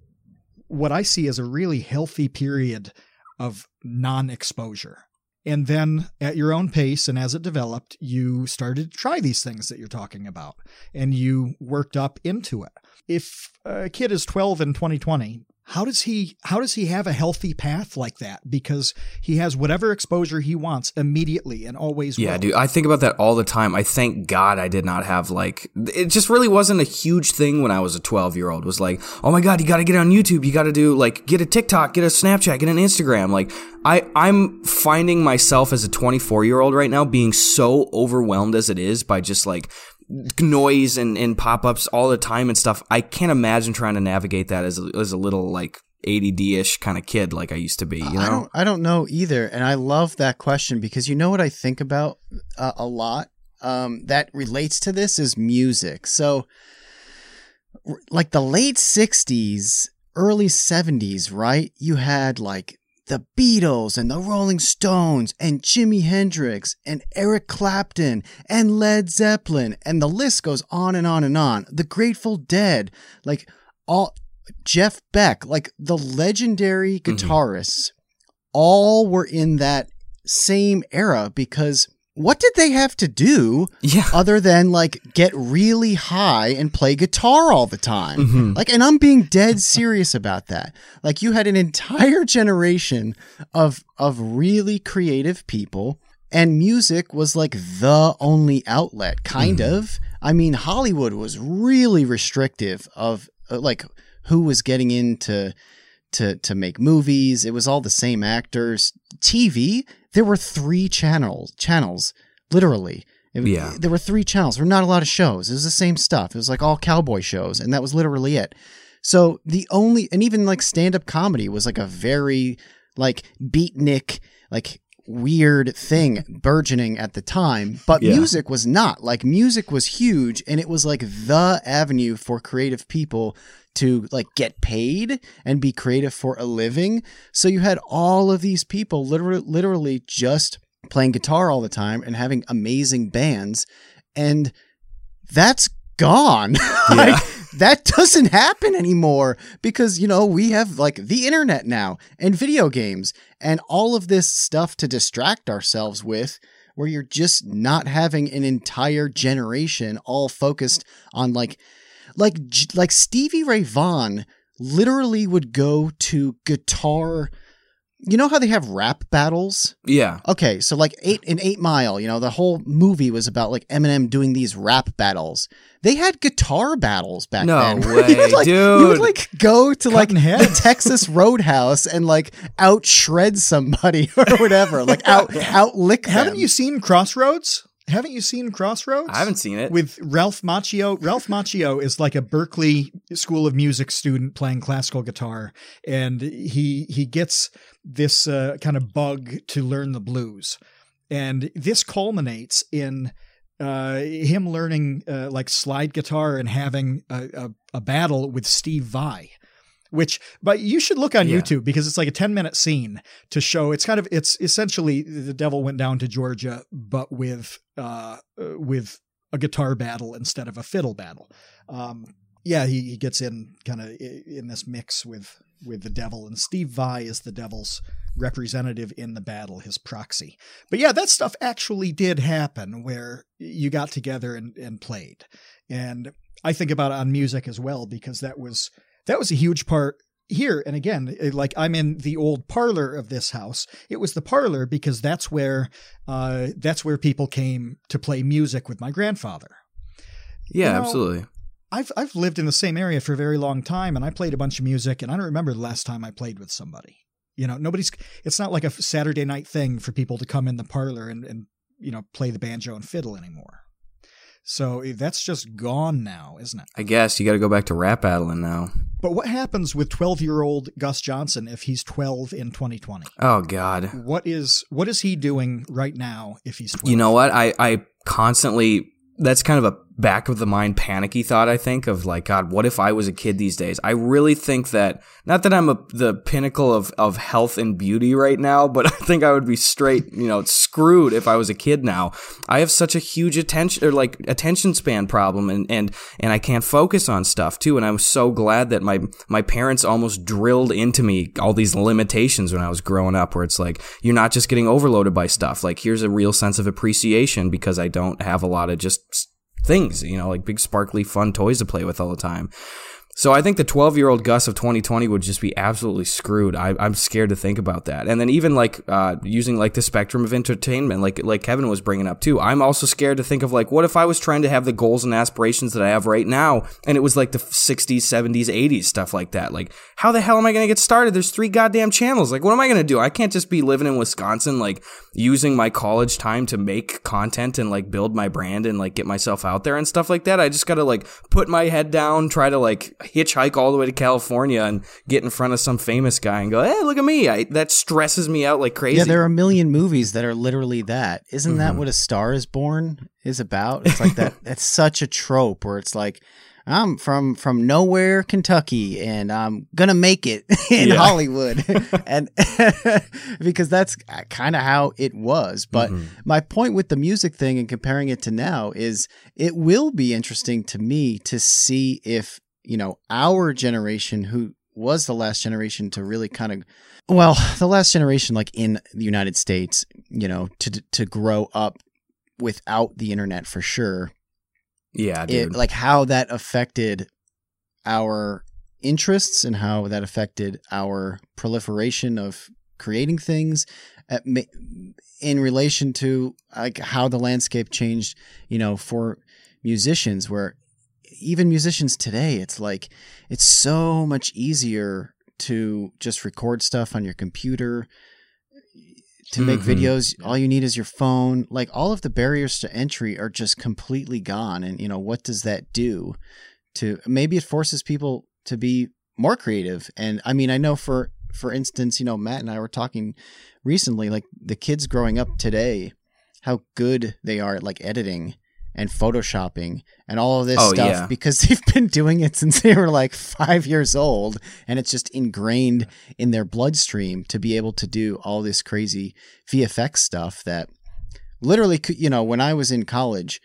what I see as a really healthy period of non exposure. And then at your own pace and as it developed, you started to try these things that you're talking about and you worked up into it. If a kid is 12 in 2020, how does he how does he have a healthy path like that? Because he has whatever exposure he wants immediately and always yeah will. dude i think about that all the time. I thank god i did not have like it just really wasn't a huge thing when i was a 12 year old was like oh my god you gotta get on youtube. You gotta do like get a tiktok get a snapchat get an instagram. Like i i'm finding myself as a 24 year old right now being so overwhelmed as it is by just like noise and, and pop ups all the time and stuff. I can't imagine trying to navigate that as a, as a little like ADD ish kind of kid like I used to be. You know, I don't, I don't know either, and I love that question because you know what I think about uh, a lot um, that relates to this is music. So, like the late '60s, early '70s, right? You had like the Beatles and the Rolling Stones and Jimi Hendrix and Eric Clapton and Led Zeppelin and the list goes on and on and on. The Grateful Dead, like all Jeff Beck, like the legendary mm-hmm. guitarists, mm-hmm. all were in that same era because what did they have to do yeah. other than like get really high and play guitar all the time? Mm-hmm. Like, and I'm being dead serious about that. Like, you had an entire generation of of really creative people, and music was like the only outlet, kind mm-hmm. of. I mean, Hollywood was really restrictive of uh, like who was getting into to to make movies. It was all the same actors. TV there were three channels channels literally. It, yeah. there were three channels. There were not a lot of shows. It was the same stuff. It was like all cowboy shows and that was literally it. So the only and even like stand-up comedy was like a very like beatnik like weird thing burgeoning at the time but yeah. music was not like music was huge and it was like the avenue for creative people to like get paid and be creative for a living. So you had all of these people literally, literally just playing guitar all the time and having amazing bands. And that's gone. like, yeah. That doesn't happen anymore because, you know, we have like the internet now and video games and all of this stuff to distract ourselves with where you're just not having an entire generation all focused on like like like Stevie Ray Vaughan literally would go to guitar you know how they have rap battles? Yeah. Okay, so like eight in Eight Mile, you know, the whole movie was about like Eminem doing these rap battles. They had guitar battles back no then. No way, like, dude. You would like go to like the Texas Roadhouse and like out shred somebody or whatever, like out out lick. Haven't you seen Crossroads? Haven't you seen Crossroads? I haven't seen it. With Ralph Macchio. Ralph Macchio is like a Berkeley School of Music student playing classical guitar, and he he gets this uh, kind of bug to learn the blues, and this culminates in uh, him learning uh, like slide guitar and having a, a, a battle with Steve Vai which but you should look on yeah. YouTube because it's like a 10 minute scene to show it's kind of it's essentially the devil went down to Georgia but with uh with a guitar battle instead of a fiddle battle. Um yeah, he, he gets in kind of in this mix with with the devil and Steve Vai is the devil's representative in the battle, his proxy. But yeah, that stuff actually did happen where you got together and, and played. And I think about it on music as well because that was that was a huge part here. And again, like I'm in the old parlor of this house. It was the parlor because that's where uh, that's where people came to play music with my grandfather. Yeah, You know, absolutely. I've I've lived in the same area for a very long time, and I played a bunch of music, and I don't remember the last time I played with somebody. You know, nobody's. It's not like a Saturday night thing for people to come in the parlor and and you know play the banjo and fiddle anymore. So eh, that's just gone now, isn't it? I guess you got to go back to rap battling now. But what happens with twelve year old Gus Johnson if he's twelve in 2020? Oh God. What is what is he doing right now if he's 12? You know what? I I constantly that's kind of a back of the mind panicky thought I think of like god what if I was a kid these days? I really think that not that I'm a, the pinnacle of of health and beauty right now but I think I would be straight you know screwed if I was a kid now. I have such a huge attention or like attention span problem and and and I can't focus on stuff too and I'm so glad that my my parents almost drilled into me all these limitations when I was growing up where it's like you're not just getting overloaded by stuff. Like here's a real sense of appreciation because I don't have a lot of just things, you know, like big sparkly fun toys to play with all the time. So I think the 12 year old Gus of 2020 would just be absolutely screwed. I, I'm scared to think about that. And then even like uh, using like the spectrum of entertainment, like like Kevin was bringing up too. I'm also scared to think of like what if I was trying to have the goals and aspirations that I have right now, and it was like the 60s, 70s, 80s stuff like that. Like how the hell am I going to get started? There's three goddamn channels. Like what am I going to do? I can't just be living in Wisconsin like using my college time to make content and like build my brand and like get myself out there and stuff like that. I just got to like put my head down, try to like hitchhike all the way to California and get in front of some famous guy and go, "Hey, look at me!" I, that stresses me out like crazy. Yeah, there are a million movies that are literally that. Isn't Mm-hmm. that what A Star Is Born is about? It's like that. It's such a trope where it's like, I'm from from nowhere, Kentucky, and I'm gonna make it in Yeah. Hollywood, and because that's kind of how it was. But Mhm. my point with the music thing and comparing it to now is it will be interesting to me to see if you know our generation who was the last generation to really kind of well the last generation like in the united states you know to to grow up without the internet for sure. Yeah, it, like how that affected our interests and how that affected our proliferation of creating things uh, at, in relation to like how the landscape changed you know for musicians where even musicians today it's like it's so much easier to just record stuff on your computer to make Mhm. videos. All you need is your phone. Like all of the barriers to entry are just completely gone and you know what does that do to maybe it forces people to be more creative. And i mean i know for for instance you know matt and i were talking recently like the kids growing up today how good they are at like editing and photoshopping and all of this Oh, stuff yeah. because they've been doing it since they were like five years old and it's just ingrained in their bloodstream to be able to do all this crazy VFX stuff that literally you know when I was in college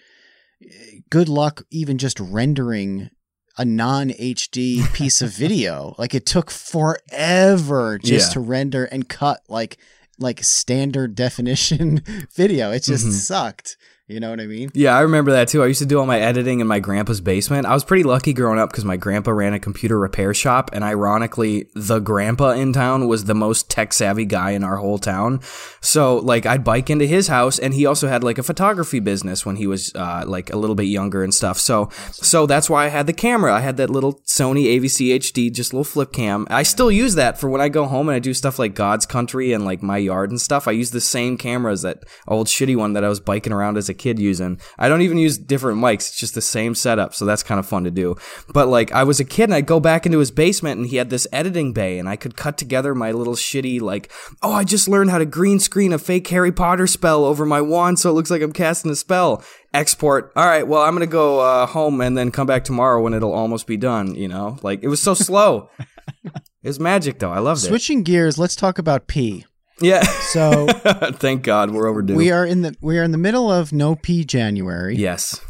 good luck even just rendering a non HD piece of video like it took forever just Yeah. to render and cut like like standard definition video it just Mhm. sucked you know what I mean Yeah, I remember that too. I used to do all my editing in my grandpa's basement. I was pretty lucky growing up because my grandpa ran a computer repair shop, and ironically, the grandpa in town was the most tech savvy guy in our whole town. So, like, I'd bike into his house, and he also had like a photography business when he was uh, like a little bit younger and stuff. So, so that's why I had the camera. I had that little Sony AVC HD, just a little flip cam. I still use that for when I go home and I do stuff like God's Country and like my yard and stuff. I use the same camera as that old shitty one that I was biking around as a kid using. I don't even use different mics. It's just the same setup. So that's kind of fun to do. But like I was a kid and I'd go back into his basement and he had this editing bay and I could cut together my little shitty like, oh, I just learned how to green screen a fake Harry Potter spell over my wand so it looks like I'm casting a spell. Export. All right, well, I'm going to go uh, home and then come back tomorrow when it'll almost be done, you know? Like it was so slow. it was magic though. I loved it. switching gears let's talk about P Yeah. so Thank God we're overdue. we are in the we are in the middle of no P January yes.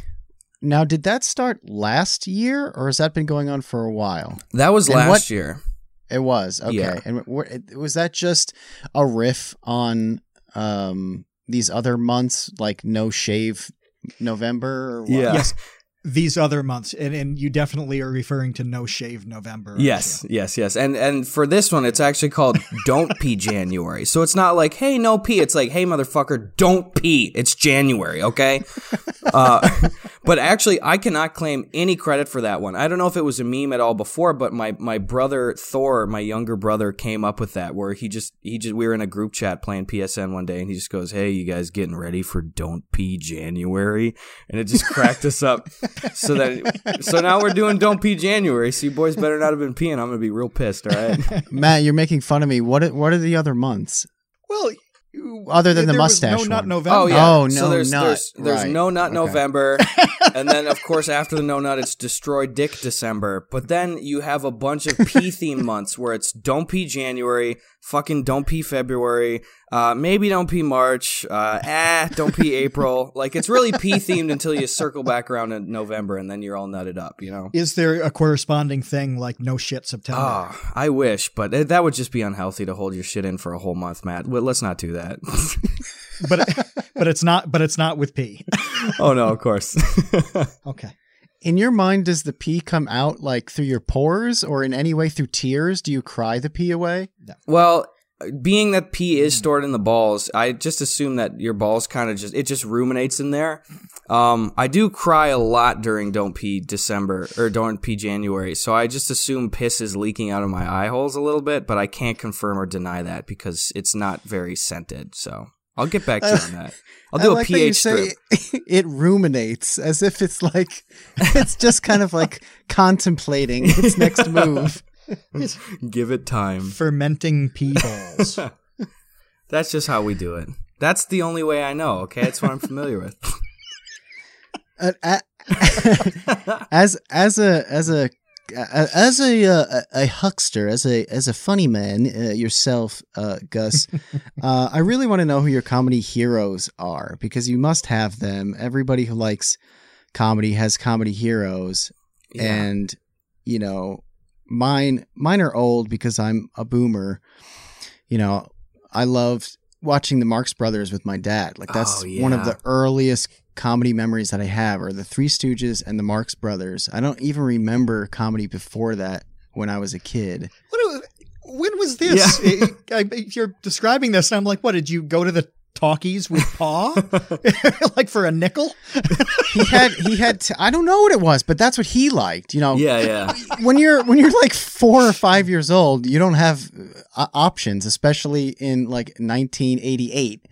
Now, did that start last year, or has that been going on for a while? That was And last what- year. It was okay. Yeah. And were- was that just a riff on um, these other months, like No Shave November? Or what? Yeah. Yes. These other months, and, and you definitely are referring to No Shave November. Yes, yes, yes. And and for this one, it's actually called Don't Pee January. So it's not like, hey, no pee. It's like, hey, motherfucker, don't pee. It's January, okay? uh, but actually, I cannot claim any credit for that one. I don't know if it was a meme at all before, but my my brother Thor, my younger brother, came up with that where he just he just we were in a group chat playing PSN one day, and he just goes, "Hey, you guys getting ready for Don't Pee January?" And it just cracked us up. So that so now we're doing Don't Pee January. So you boys better not have been peeing. I'm gonna be real pissed. All right. Matt, you're making fun of me. What are, what are the other months? Well, you- Other than the there was mustache no nut one. November. Oh yeah. Oh, so no there's, nut. There's, there's Right. no nut Okay. November, and then of course after the no nut, it's destroy dick December. But then you have a bunch of pee themed months where it's don't pee January, fucking don't pee February, uh, maybe don't pee March, uh, ah, don't pee April. Like it's really pee themed until you circle back around in November, and then you're all nutted up. You know. Is there a corresponding thing like No Shit September? Oh, I wish, but it, that would just be unhealthy to hold your shit in for a whole month, Matt. Well, let's not do that. But but it's not. But it's not with pee. oh no, of course. Okay. In your mind, does the pee come out like through your pores or in any way through tears? Do you cry the pee away? No. Well, being that pee is stored in the balls, I just assume that your balls kind of just it just ruminates in there. Um, I do cry a lot during Don't Pee December or Don't Pee January, so I just assume piss is leaking out of my eye holes a little bit, but I can't confirm or deny that because it's not very scented. So I'll get back to you on that. I'll do I a like you pH strip. it ruminates as if it's like it's just kind of like contemplating its next move. Give it time. Fermenting pee balls. That's just how we do it. That's the only way I know. Okay, it's what I'm familiar with. Uh, a- as as a as a as a uh, a huckster, as a as a funny man uh, yourself, uh, Gus, uh, I really want to know who your comedy heroes are because you must have them. Everybody who likes comedy has comedy heroes, Yeah. and you know mine mine are old because I'm a boomer. You know, I loved watching the Marx Brothers with my dad. Like that's Oh, one of the earliest comedy memories that I have are the Three Stooges and the Marx Brothers. I don't even remember comedy before that when I was a kid. What, when was this? I- I- you're describing this, and I'm like, what? Did you go to the talkies with Paw, like for a nickel? He had he had t- I don't know what it was, but that's what he liked. You know, yeah, yeah. when you're when you're like four or five years old, you don't have uh, options, especially in like 1988.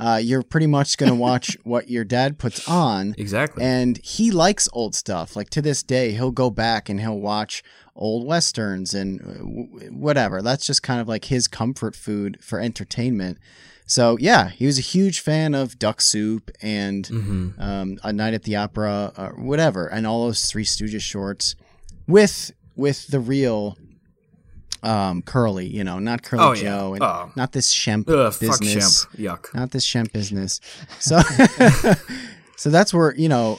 Uh, you're pretty much going to watch what your dad puts on, Exactly. and he likes old stuff. Like to this day, he'll go back and he'll watch old westerns and uh, w- whatever. That's just kind of like his comfort food for entertainment. So yeah, he was a huge fan of Duck Soup and hmm um, A Night at the Opera, or whatever, and all those Three Stooges shorts with with the real um, Curly, you know, not Curly Oh, yeah. Joe, and Oh. not this Shemp Ugh, fuck business, Shemp. Yuck. not this Shemp business. So, so that's where you know.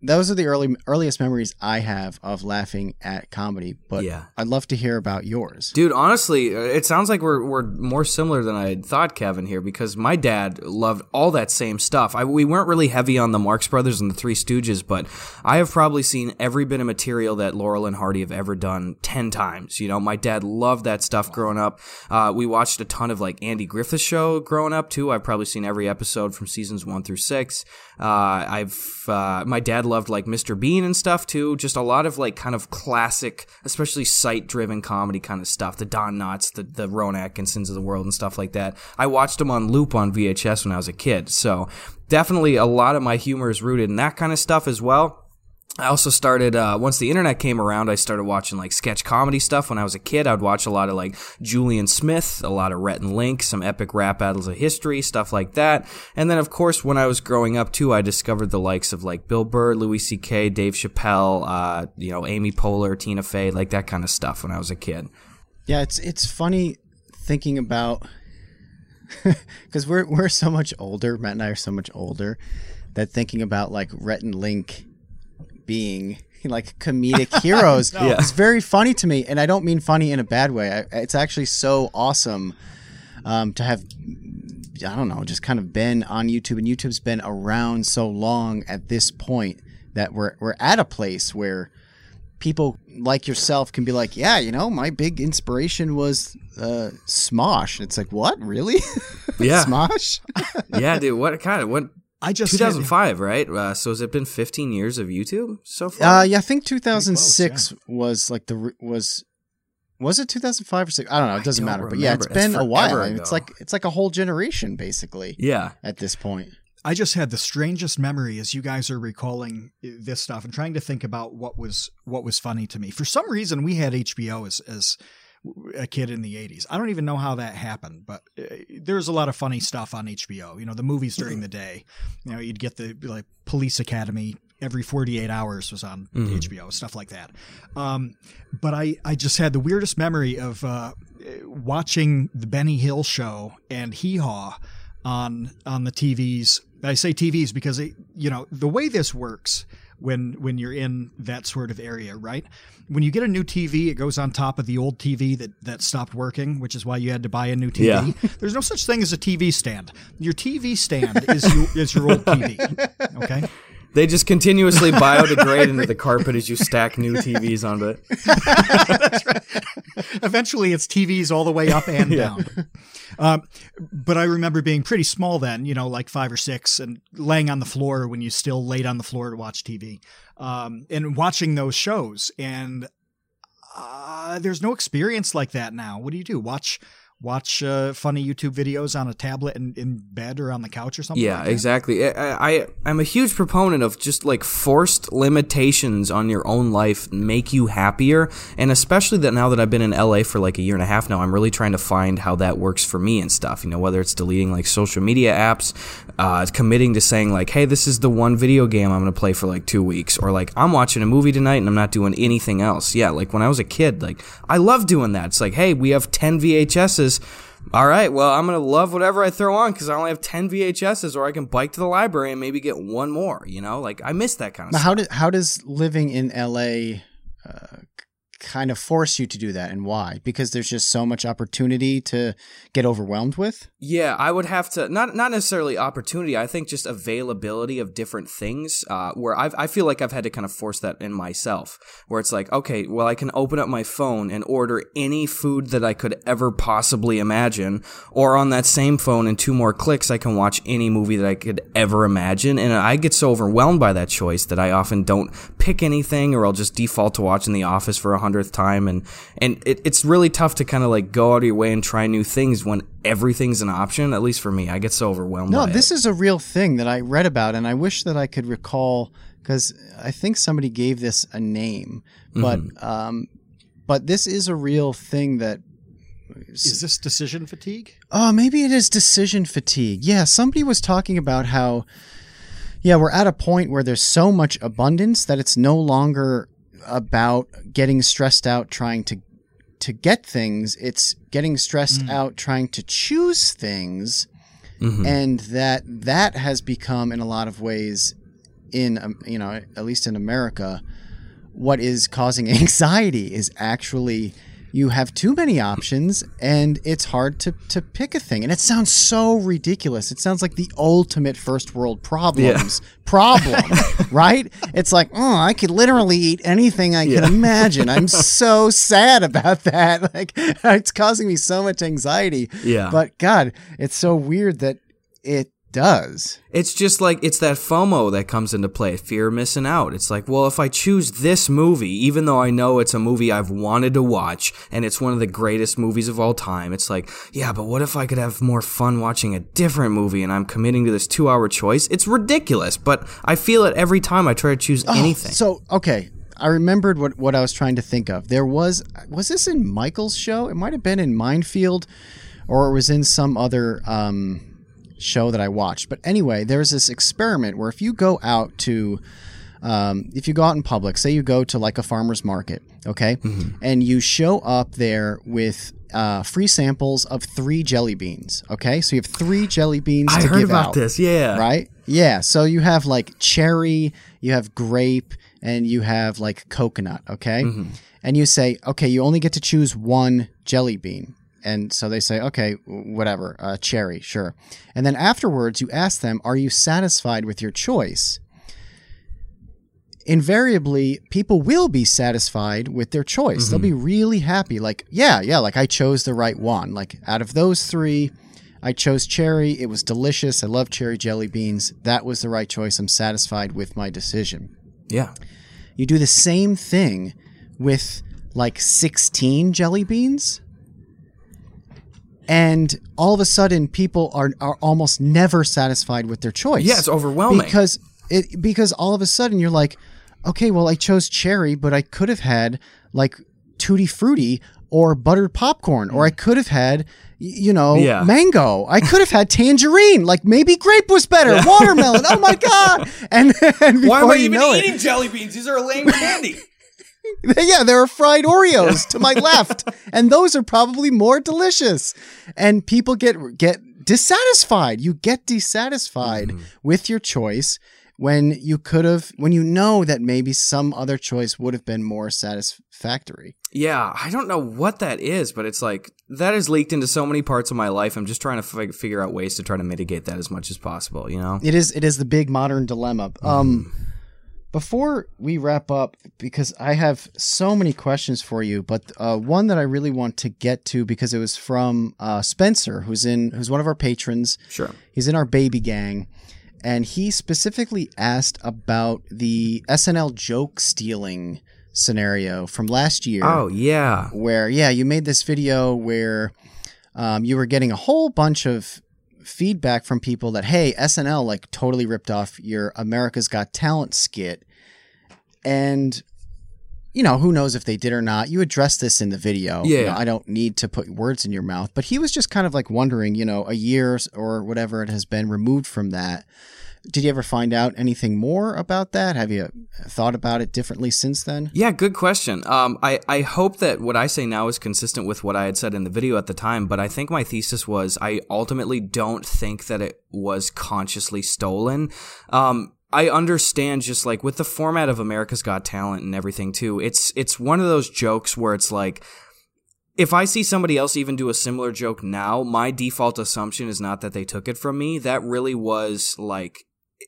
Those are the early earliest memories I have of laughing at comedy, but Yeah. I'd love to hear about yours. Dude, honestly, uh, it sounds like we're we're more similar than I had thought, Kevin, here, because my dad loved all that same stuff. I, we weren't really heavy on the Marx Brothers and the Three Stooges, but I have probably seen every bit of material that Laurel and Hardy have ever done ten times. You know, my dad loved that stuff growing up. Uh, we watched a ton of like Andy Griffith show growing up too. I've probably seen every episode from seasons one through six. Uh, I've uh, my dad loved like Mr. Bean and stuff too. Just a lot of like kind of classic, especially sight driven comedy kind of stuff. The Don Knotts, the the Rowan Atkinsons of the world and stuff like that. I watched them on loop on VHS when I was a kid. So definitely a lot of my humor is rooted in that kind of stuff as well. I also started uh, once the internet came around. I started watching like sketch comedy stuff. When I was a kid, I'd watch a lot of like Julian Smith, a lot of Rhett and Link, some epic rap battles of history, stuff like that. And then, of course, when I was growing up too, I discovered the likes of like Bill Burr, Louis C.K., Dave Chappelle, uh, you know, Amy Poehler, Tina Fey, like that kind of stuff. When I was a kid. Yeah, it's it's funny thinking about because we're we're so much older. Matt and I are so much older that thinking about like Rhett and Link being like comedic heroes Yeah. is very funny to me, and I don't mean funny in a bad way. I, it's actually so awesome um, to have. I don't know, just kind of been on YouTube, and YouTube's been around so long at this point that we're we're at a place where people like yourself can be like, yeah, you know, my big inspiration was uh, Smosh. It's like, what, really? Yeah. Smosh. yeah, dude. What kind of what? I just 2005, right? Uh, so has it been 15 years of YouTube so far? Uh, yeah, I think 2006 was like the was was it 2005 or six? I don't know. It doesn't don't matter. But yeah, it's. It's been a while. forever I mean, it's like it's like a whole generation basically yeah. at this point. I just had the strangest memory as you guys are recalling this stuff and trying to think about what was what was funny to me. For some reason, we had HBO as as a kid in the 80s. I don't even know how that happened, but uh, there's a lot of funny stuff on HBO. You know, the movies during the day. You know, you'd get the like Police Academy every 48 hours was on Mhm. HBO, stuff like that. Um, but I I just had the weirdest memory of uh, watching the Benny Hill show and Hee Haw on on the TVs. I say TVs because it, you know the way this works when when you're in that sort of area, right? When you get a new TV, it goes on top of the old TV that that stopped working, which is why you had to buy a new TV. Yeah. There's no such thing as a TV stand. Your TV stand is your, is your old TV. Okay. They just continuously biodegrade into the carpet as you stack new TVs onto it. Eventually, it's TVs all the way up and down. Um, but I remember being pretty small then, you know, like five or six, and laying on the floor when you still laid on the floor to watch TV, um, and watching those shows. And uh, there's no experience like that now. What do you do? Watch watch uh, funny YouTube videos on a tablet in, in bed or on the couch or something. Yeah, like that? exactly. I, I I'm a huge proponent of just like forced limitations on your own life make you happier, and especially that now that I've been in LA for like a year and a half now, I'm really trying to find how that works for me and stuff. You know, whether it's deleting like social media apps, uh, committing to saying like, hey, this is the one video game I'm gonna play for like two weeks, or like I'm watching a movie tonight and I'm not doing anything else. Yeah, like when I was a kid, like I love doing that. It's like, hey, we have 10 VHSs. All right, well, I'm gonna love whatever I throw on because I only have 10 VHSs, or I can bike to the library and maybe get one more. You know, like I miss that kind of Now, stuff. how did how does living in LA uh, kind of force you to do that, and why? Because there's just so much opportunity to get overwhelmed with. Yeah, I would have to not not necessarily opportunity. I think just availability of different things. Uh, where I've, I feel like I've had to kind of force that in myself. Where it's like, okay, well, I can open up my phone and order any food that I could ever possibly imagine, or on that same phone, in two more clicks, I can watch any movie that I could ever imagine. And I get so overwhelmed by that choice that I often don't pick anything, or I'll just default to watching The Office for a hundredth time. And and it, it's really tough to kind of like go out of your way and try new things when everything's an option. At least for me, I get so overwhelmed. No, by this it. is a real thing that I read about, and I wish that I could recall because I think somebody gave this a name, but Mm-hmm. um, but this is a real thing that. Is this decision fatigue? Oh, maybe it is decision fatigue. Yeah, somebody was talking about how, yeah, we're at a point where there's so much abundance that it's no longer about getting stressed out trying to to get things. It's getting stressed out trying to choose things, Mhm. and that that has become in a lot of ways, in um, you know at least in America, what is causing anxiety is actually you have too many options and it's hard to, to pick a thing. And it sounds so ridiculous. It sounds like the ultimate first world problems problem right? It's like oh i could literally eat anything i can imagine. I'm so sad about that. Like it's causing me so much anxiety. Yeah. but god it's so weird that it does It's just like it's that FOMO that comes into play, fear of missing out. It's like, well, if I choose this movie, even though I know it's a movie I've wanted to watch and it's one of the greatest movies of all time, it's like, yeah, but what if I could have more fun watching a different movie and I'm committing to this 2-hour choice? It's ridiculous, but I feel it every time I try to choose anything. So okay, I remembered what what I was trying to think of. There was was this in Michael's show? It might have been in Mind Field, or it was in some other um, show that I watched. But anyway, there's this experiment where if you go out to um, if you go out in public, say you go to like a farmer's market, okay, and you show up there with uh, free samples of three jelly beans, okay, so you have three jelly beans I to heard give about out this. Yeah. right? Yeah. So you have like cherry, you have grape, and you have like coconut. Okay. And you say, okay, you only get to choose one jelly bean. And so they say, okay, whatever, uh, cherry, sure. And then afterwards, you ask them, are you satisfied with your choice? invariably people will be satisfied with their choice. They'll be really happy. Like, yeah, yeah, like I chose the right one. Like out of those three, I chose cherry. It was delicious. I love cherry jelly beans. That was the right choice. I'm satisfied with my decision. Yeah. You do the same thing with like 16 jelly beans. And all of a sudden, people are, are almost never satisfied with their choice. Yeah, it's overwhelming. Because it because all of a sudden you're like, okay, well I chose cherry, but I could have had like tutti frutti or buttered popcorn, or I could have had you know Yeah. mango. I could have had tangerine. Like maybe grape was better. Watermelon. Oh my god! And, and Why am I you even know it- eating jelly beans? These are a lame candy. yeah, there are fried Oreos to my left, and those are probably more delicious. And people get get dissatisfied. You get dissatisfied with your choice when you could have when you know that maybe some other choice would have been more satisfactory. Yeah, I don't know what that is, but it's like that has leaked into so many parts of my life. I'm just trying to fi- figure out ways to try to mitigate that as much as possible. You know? It is it is the big modern dilemma. Um before we wrap up because I have so many questions for you, but uh, one that I really want to get to because it was from uh, Spencer who's in who's one of our patrons. Sure. He's in our baby gang. And he specifically asked about the SNL joke stealing scenario from last year. Oh yeah. Where, yeah, you made this video where um, you were getting a whole bunch of feedback from people that, hey, SNL like totally ripped off your America's Got Talent skit. And, you know, who knows if they did or not. You addressed this in the video. You Yeah. know, I don't need to put words in your mouth. But he was just kind of like wondering, you know, a year or whatever it has been removed from that. Did you ever find out anything more about that? Have you thought about it differently since then? Yeah, good question. Um, I, I hope that what I say now is consistent with what I had said in the video at the time, but I think my thesis was I ultimately don't think that it was consciously stolen. Um, I understand just like with the format of America's Got Talent and everything too, it's it's one of those jokes where it's like if I see somebody else even do a similar joke now, my default assumption is not that they took it from me. That really was like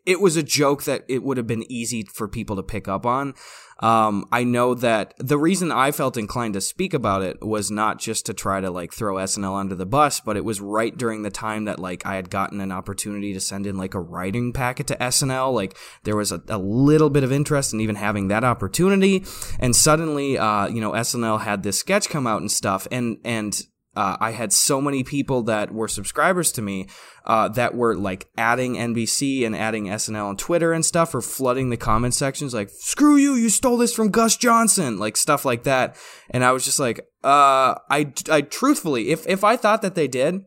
it was a joke that it would have been easy for people to pick up on. Um, I know that the reason I felt inclined to speak about it was not just to try to like throw SNL under the bus, but it was right during the time that like I had gotten an opportunity to send in like a writing packet to SNL. Like there was a, a little bit of interest in even having that opportunity, and suddenly, uh, you know, SNL had this sketch come out and stuff, and and uh, I had so many people that were subscribers to me uh, that were like adding NBC and adding SNL on Twitter and stuff, or flooding the comment sections like "Screw you! You stole this from Gus Johnson," like stuff like that. And I was just like, uh, I, I truthfully, if if I thought that they did,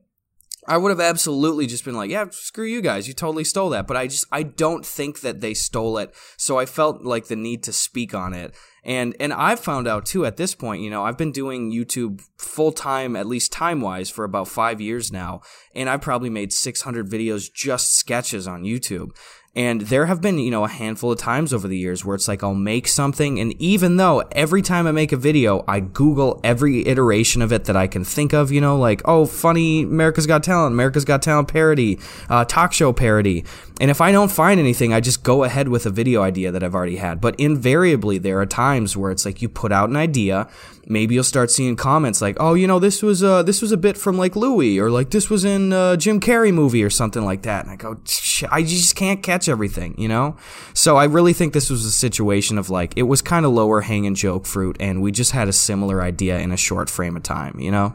I would have absolutely just been like, yeah, screw you guys. You totally stole that. But I just, I don't think that they stole it. So I felt like the need to speak on it. And, and I've found out too at this point, you know, I've been doing YouTube full time, at least time wise, for about five years now. And I probably made 600 videos just sketches on YouTube. And there have been, you know, a handful of times over the years where it's like I'll make something, and even though every time I make a video, I Google every iteration of it that I can think of, you know, like, oh, funny America's Got Talent, America's Got Talent parody, uh, talk show parody. And if I don't find anything, I just go ahead with a video idea that I've already had. But invariably, there are times where it's like you put out an idea, maybe you'll start seeing comments like, "Oh, you know, this was uh, this was a bit from like Louis, or like this was in uh, Jim Carrey movie, or something like that." And I go, "Shit, I just can't catch everything, you know. So I really think this was a situation of like it was kind of lower hanging joke fruit, and we just had a similar idea in a short frame of time, you know.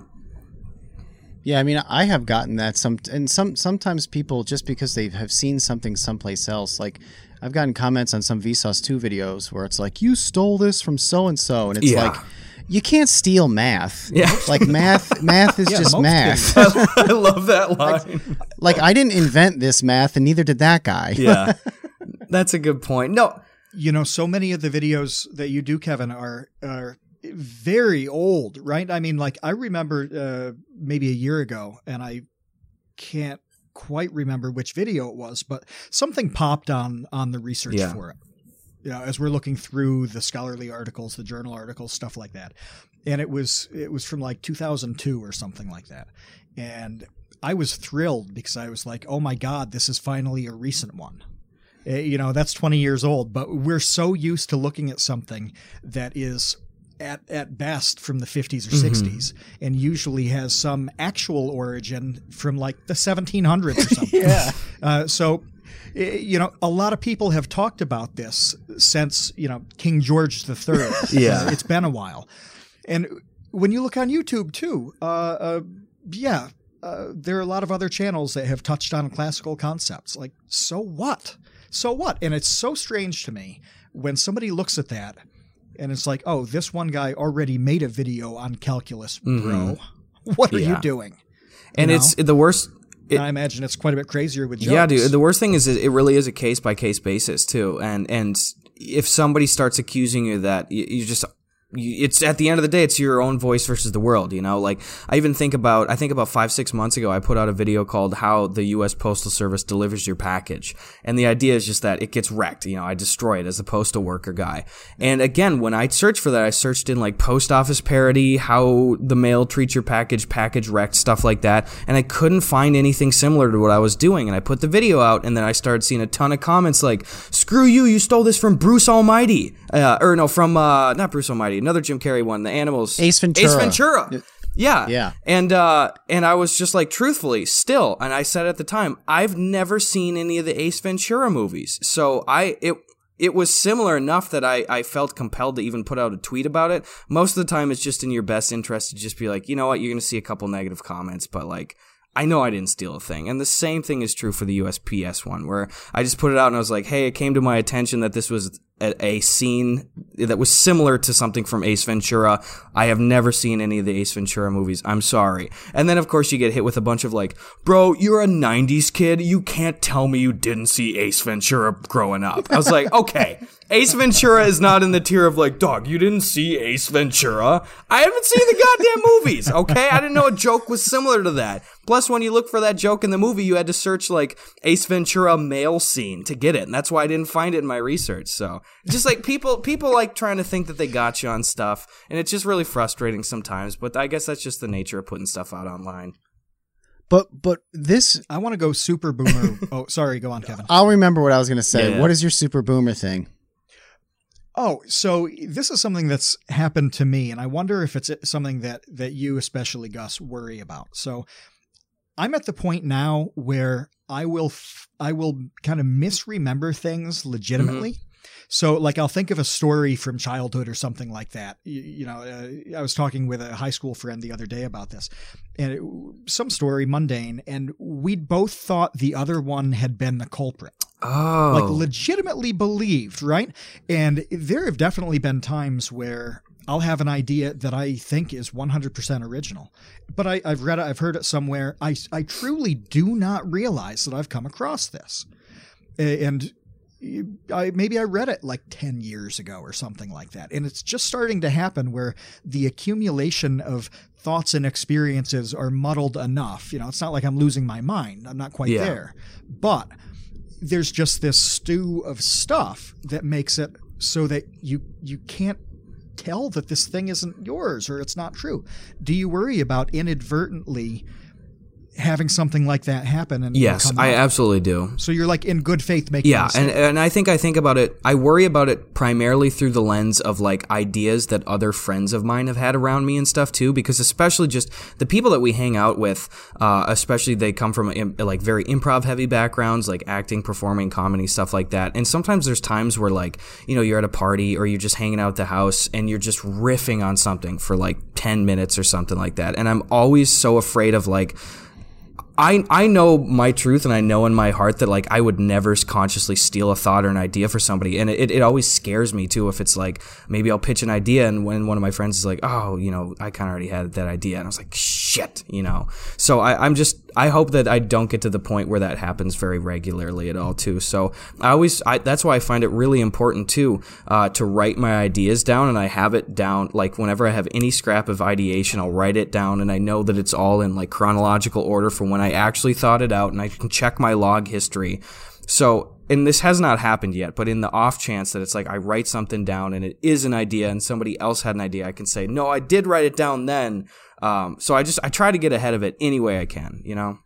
Yeah, I mean, I have gotten that some, and some sometimes people just because they have seen something someplace else, like I've gotten comments on some Vsauce two videos where it's like you stole this from so and so, and it's Yeah. like you can't steal math. Yeah. like math, math is Yeah, just math. I love that line. like I didn't invent this math, and neither did that guy. yeah, that's a good point. No, you know, so many of the videos that you do, Kevin, are are very old, right? I mean, like I remember uh, maybe a year ago, and I can't quite remember which video it was, but something popped on on the research Yeah. for it. You know, as we're looking through the scholarly articles, the journal articles, stuff like that, and it was it was from like 2002 or something like that, and I was thrilled because I was like, oh my god, this is finally a recent one Uh, you know, that's 20 years old, but we're so used to looking at something that is at, at best from the 50s or 60s and usually has some actual origin from like the 1700s or something. Yeah. Uh, so, eh, you know, a lot of people have talked about this since, you know, King George III. Yeah. Uh, it's been a while. And when you look on YouTube too, uh, uh, yeah, uh, there are a lot of other channels that have touched on classical concepts. Like, so what? So what? And it's so strange to me when somebody looks at that and it's like, oh, this one guy already made a video on calculus, bro. What are Mm-hmm. Yeah. you doing? and know? it's the worst. It- I imagine it's quite a bit crazier with jokes. Yeah, dude. The worst thing is, it really is a case by case basis too. And and if somebody starts accusing you that you, you just. It's at the end of the day, it's your own voice versus the world. You know, like I even think about. I think about five, six months ago, I put out a video called "How the U.S. Postal Service Delivers Your Package," and the idea is just that it gets wrecked. You know, I destroy it as a postal worker guy. And again, when I searched for that, I searched in like post office parody, how the mail treats your package, package wrecked, stuff like that, and I couldn't find anything similar to what I was doing. And I put the video out, and then I started seeing a ton of comments like, "Screw you! You stole this from Bruce Almighty," uh, or no, from uh, not Bruce Almighty, another Jim Carrey one, the animals, Ace Ventura. Ace Ventura. Yeah. Yeah. And uh and I was just like truthfully still and I said at the time I've never seen any of the Ace Ventura movies. So I it it was similar enough that I, I felt compelled to even put out a tweet about it. Most of the time, it's just in your best interest to just be like, you know what, you're going to see a couple negative comments, but like, I know I didn't steal a thing. And the same thing is true for the USPS one, where I just put it out and I was like, hey, it came to my attention that this was a, a scene that was similar to something from Ace Ventura. I have never seen any of the Ace Ventura movies. I'm sorry. And then, of course, you get hit with a bunch of like, bro, you're a 90s kid. You can't tell me you didn't see Ace Ventura growing up. I was like, okay. Ace Ventura is not in the tier of like, dog, you didn't see Ace Ventura. I haven't seen the goddamn movies, okay? I didn't know a joke was similar to that. Plus, when you look for that joke in the movie, you had to search like Ace Ventura mail scene to get it, and that's why I didn't find it in my research. So, just like people, people like trying to think that they got you on stuff, and it's just really frustrating sometimes. But I guess that's just the nature of putting stuff out online. But but this I want to go super boomer. oh, sorry. Go on, Kevin. I'll remember what I was going to say. Yeah. What is your super boomer thing? Oh, so this is something that's happened to me, and I wonder if it's uh, something that that you, especially Gus, worry about. So, I'm at the point now where I will f- I will kind of misremember things mm-hmm. legitimately. So, like, I'll think of a story from childhood or something like that. You, you know, uh, I was talking with a high school friend the other day about this, and it, some story mundane, and we both thought the other one had been the culprit Oh, like legitimately believed, right? And there have definitely been times where I'll have an idea that I think is 100% original, but I, I've read it, I've heard it somewhere. I, I truly do not realize that I've come across this. And I, maybe I read it like 10 years ago or something like that. And it's just starting to happen where the accumulation of thoughts and experiences are muddled enough. You know, it's not like I'm losing my mind. I'm not quite Yeah. there. But there's just this stew of stuff that makes it so that you you can't tell that this thing isn't yours or it's not true. Do you worry about inadvertently having something like that happen and yes, I out? absolutely do. so you're like in good faith making Yeah, and and I think I think about it. I worry about it primarily through the lens of like ideas that other friends of mine have had around me and stuff too. Because especially just the people that we hang out with, uh, especially they come from like very improv heavy backgrounds, like acting, performing, comedy, stuff like that. And sometimes there's times where like you know you're at a party or you're just hanging out at the house and you're just riffing on something for like ten minutes or something like that. And I'm always so afraid of like. I I know my truth and I know in my heart that like I would never consciously steal a thought or an idea for somebody. And it, it always scares me too if it's like maybe I'll pitch an idea and when one of my friends is like oh you know I kind of already had that idea. And I was like shit you know? So I, I'm just I hope that I don't get to the point where that happens very regularly at all too so I always I, that's why I find it really important too uh, to write my ideas down and I have it down like whenever I have any scrap of ideation I'll write it down and I know that it's all in like chronological order from when I actually thought it out and I can check my log history. So, and this has not happened yet, but in the off chance that it's like I write something down and it is an idea and somebody else had an idea, I can say, no, I did write it down then. Um, so I just, I try to get ahead of it any way I can, you know?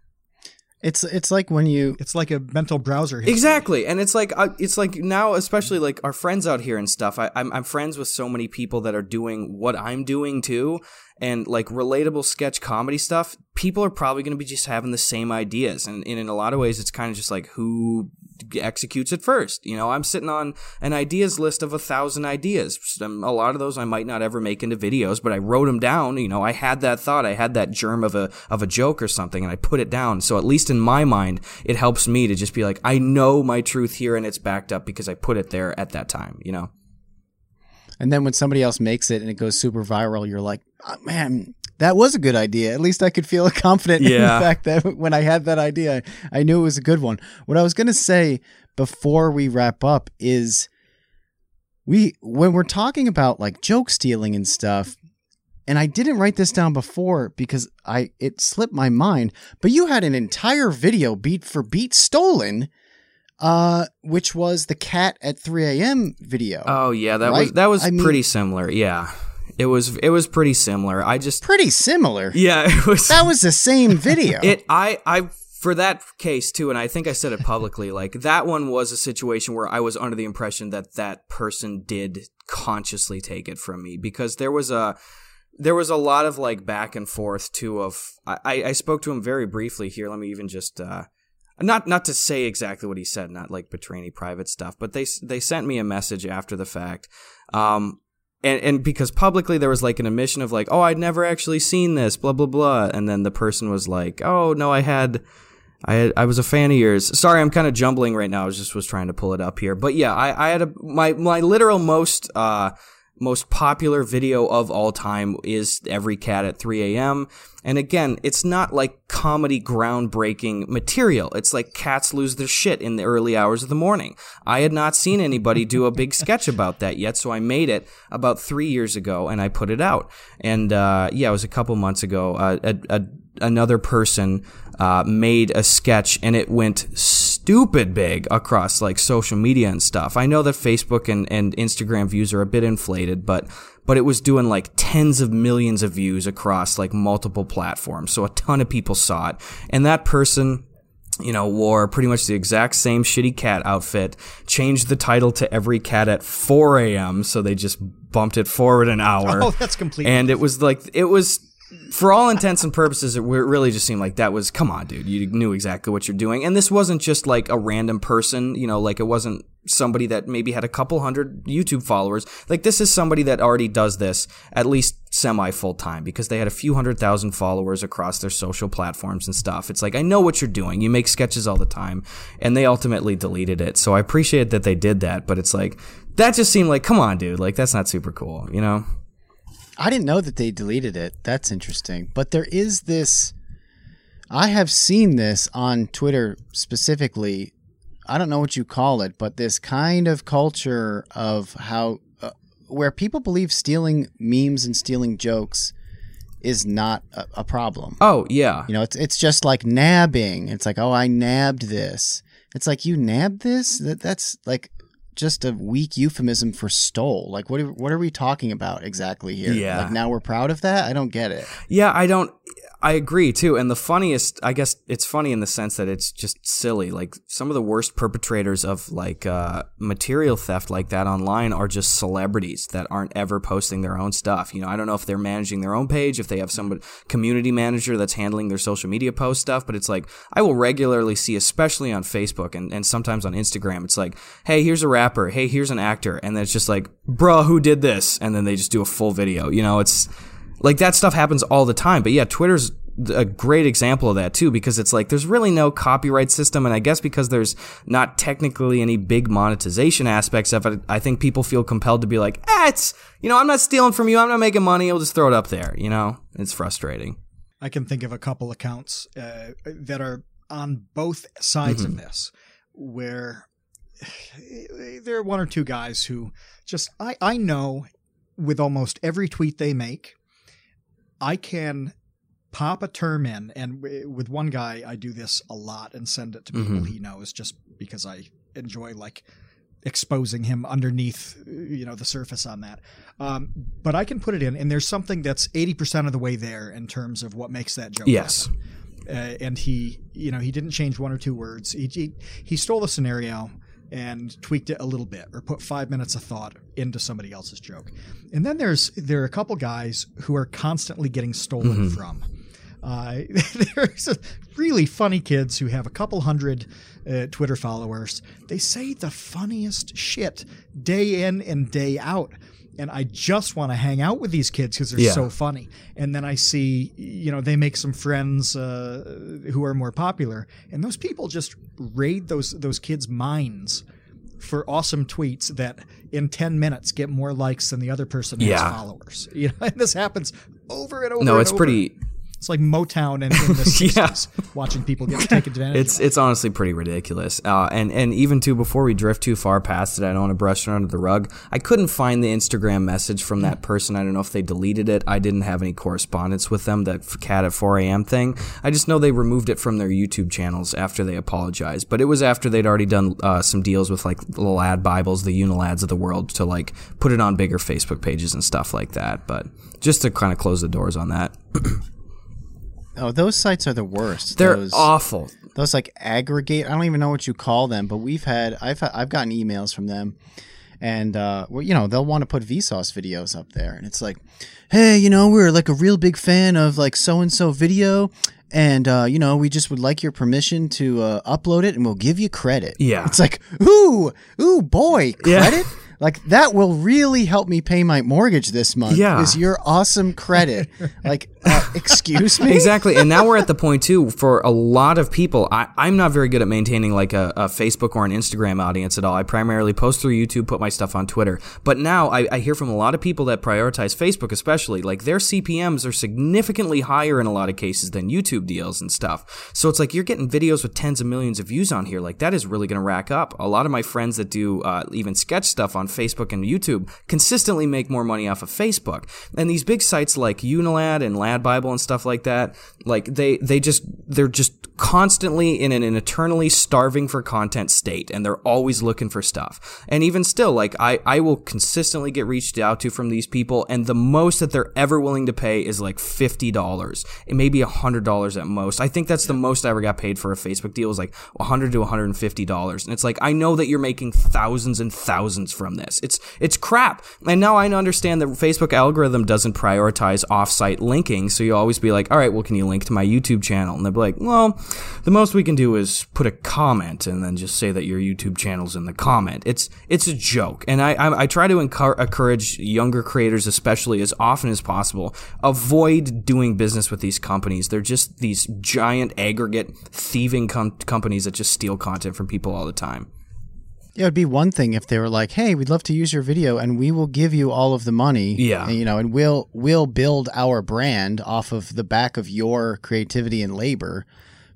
It's it's like when you It's like a mental browser. history. Exactly, and it's like uh, it's like now, especially like our friends out here and stuff. I, I'm I'm friends with so many people that are doing what I'm doing too, and like relatable sketch comedy stuff. People are probably going to be just having the same ideas, and, and in a lot of ways, it's kind of just like who executes it first. You know, I'm sitting on an ideas list of a thousand ideas. A lot of those I might not ever make into videos, but I wrote them down. You know, I had that thought, I had that germ of a of a joke or something, and I put it down. So at least in my mind, it helps me to just be like, I know my truth here, and it's backed up because I put it there at that time. You know. and then when somebody else makes it and it goes super viral, you're like, oh, man, that was a good idea. At least I could feel confident in the fact that when I had that idea, I knew it was a good one. What I was gonna say before we wrap up is we when we're talking about like joke stealing and stuff, and I didn't write this down before because I it slipped my mind, but you had an entire video beat for beat stolen, uh, which was the cat at 3 a.m. video. Oh yeah, that was that was I mean- pretty similar. Yeah, it was it was pretty similar. I just Pretty similar. yeah, it was That was the same video. It I I for that case too, and I think I said it publicly. Like that one was a situation where I was under the impression that that person did consciously take it from me because there was a there was a lot of like back and forth too. Of I I spoke to him very briefly here. Let me even just. uh not not to say exactly what he said, not like betray any private stuff, but they they sent me a message after the fact, um, and and because publicly there was like an admission of like, oh, I'd never actually seen this, blah blah blah, and then the person was like, oh no, I had. I had, I was a fan of yours. Sorry, I'm kind of jumbling right now. I was just was trying to pull it up here, but yeah, I, I had a my my literal most uh most popular video of all time is Every Cat at 3 a.m. And again, it's not like comedy groundbreaking material. It's like cats lose their shit in the early hours of the morning. I had not seen anybody do a big sketch about that yet, so I made it about three years ago and I put it out. And uh, yeah, it was a couple months ago. Uh, a, a, another person uh, made a sketch and it went stupid big across like social media and stuff. I know that Facebook and, and Instagram views are a bit inflated, but but it was doing like tens of millions of views across like multiple platforms. So a ton of people saw it. And that person you know, wore pretty much the exact same shitty cat outfit, changed the title to Every Cat at 4 a.m., so they just bumped it forward an hour. Oh, that's completely. And it was like, it was, for all intents and purposes, it really just seemed like that was, come on, dude, you knew exactly what you're doing. And this wasn't just like a random person, you know, like it wasn't somebody that maybe had a couple hundred YouTube followers. Like this is somebody that already does this at least semi full time because they had a few hundred thousand followers across their social platforms and stuff. It's like, I know what you're doing. You make sketches all the time. And they ultimately deleted it. So I appreciate that they did that, but it's like, that just seemed like, come on, dude, like that's not super cool, you know? I didn't know that they deleted it. That's interesting. But there is this. I have seen this on Twitter specifically. I don't know what you call it, but this kind of culture of how uh, where people believe stealing memes and stealing jokes is not a, a problem. Oh, yeah. You know, it's it's just like nabbing. It's like, oh, I nabbed this. It's like you nabbed this. That that's like just a weak euphemism for stole. Like, what are, what are we talking about exactly here? Yeah. Like now we're proud of that. I don't get it. Yeah, I don't. I agree too. And the funniest, I guess it's funny in the sense that it's just silly. Like some of the worst perpetrators of like uh, material theft like that online are just celebrities that aren't ever posting their own stuff. You know, I don't know if they're managing their own page, if they have some community manager that's handling their social media post stuff. But it's like I will regularly see, especially on Facebook and, and sometimes on Instagram, it's like, hey, here's a rapper. Hey, here's an actor. And then it's just like, bruh, who did this? And then they just do a full video. You know, it's like that stuff happens all the time. But yeah, Twitter's a great example of that too because it's like there's really no copyright system and I guess because there's not technically any big monetization aspects of it I think people feel compelled to be like ah it's you know I'm not stealing from you I'm not making money I'll just throw it up there you know it's frustrating I can think of a couple accounts uh, that are on both sides Mm-hmm. of this, where there are one or two guys who just I I know with almost every tweet they make, I can pop a term in, and w- with one guy I do this a lot and send it to people Mhm. he knows just because I enjoy like exposing him underneath you know the surface on that um, but i can put it in and there's something that's 80% of the way there in terms of what makes that joke yes uh, and he, you know, he didn't change one or two words. He, he he stole the scenario and tweaked it a little bit, or put five minutes of thought into somebody else's joke. And then there's there are a couple guys who are constantly getting stolen from. Uh, there's really funny kids who have a couple hundred uh, Twitter followers. They say the funniest shit day in and day out. And I just want to hang out with these kids because they're Yeah. so funny. And then I see, you know, they make some friends uh, who are more popular, and those people just raid those those kids' minds for awesome tweets that in 10 minutes get more likes than the other person has followers. You know, and this happens over and over. No, it's pretty. It's like Motown and in the Yeah. watching people get taken advantage It's of. it's honestly pretty ridiculous. Uh, and and even too before we drift too far past it, I don't want to brush it under the rug. I couldn't find the Instagram message from that person. I don't know if they deleted it. I didn't have any correspondence with them. That cat at 4 a.m. thing. I just know they removed it from their YouTube channels after they apologized. But it was after they'd already done uh, some deals with like the Lad Bibles, the Unilads of the world, to like put it on bigger Facebook pages and stuff like that. But just to kind of close the doors on that, Oh, those sites are the worst. they're those, awful. those like aggregate. I don't even know what you call them, but we've had I've had, I've gotten emails from them, and uh, well, you know they'll want to put Vsauce videos up there, and it's like, hey, you know, we're like a real big fan of like so and so video. And uh, you know, we just would like your permission to uh, upload it, and we'll give you credit. Yeah. it's like, ooh, ooh, boy, Yeah. credit. Like that will really help me pay my mortgage this month. Yeah. is your awesome credit? like, uh, excuse me. exactly and now we're at the point too for a lot of people I, i'm not very good at maintaining like a, a facebook or an instagram audience at all. I primarily post through youtube put my stuff on twitter. But now I, I hear from a lot of people that prioritize facebook especially. Like their cpms are significantly higher in a lot of cases than youtube deals and stuff. So it's like you're getting videos with tens of millions of views on here. Like that is really going to rack up. A lot of my friends that do uh, even sketch stuff on facebook and youtube consistently make more money off of facebook. And these big sites like unilad and lad bible and stuff like that like they they just they're just constantly in an, an eternally starving for content state and they're always looking for stuff. And even still like i i will consistently get reached out to from these people and the most that they're ever willing to pay is like $50 it may be $100 at most. I think that's the most i ever got paid for a facebook deal is like 100 to 150 dollars. And it's like i know that you're making thousands and thousands from this. It's it's crap. And now i understand that facebook algorithm doesn't prioritize off-site linking so you always be like all right well can you link to my youtube channel? And they'll be like well the most we can do is put a comment and then just say that your youtube channel's in the comment it's it's a joke and i i, I try to encour- encourage younger creators especially as often as possible avoid doing business with these companies they're just these giant aggregate thieving com- companies that just steal content from people all the time Yeah, it'd be one thing if they were like, "Hey, we'd love to use your video, and we will give you all of the money." Yeah. and, you know, and we'll we'll build our brand off of the back of your creativity and labor.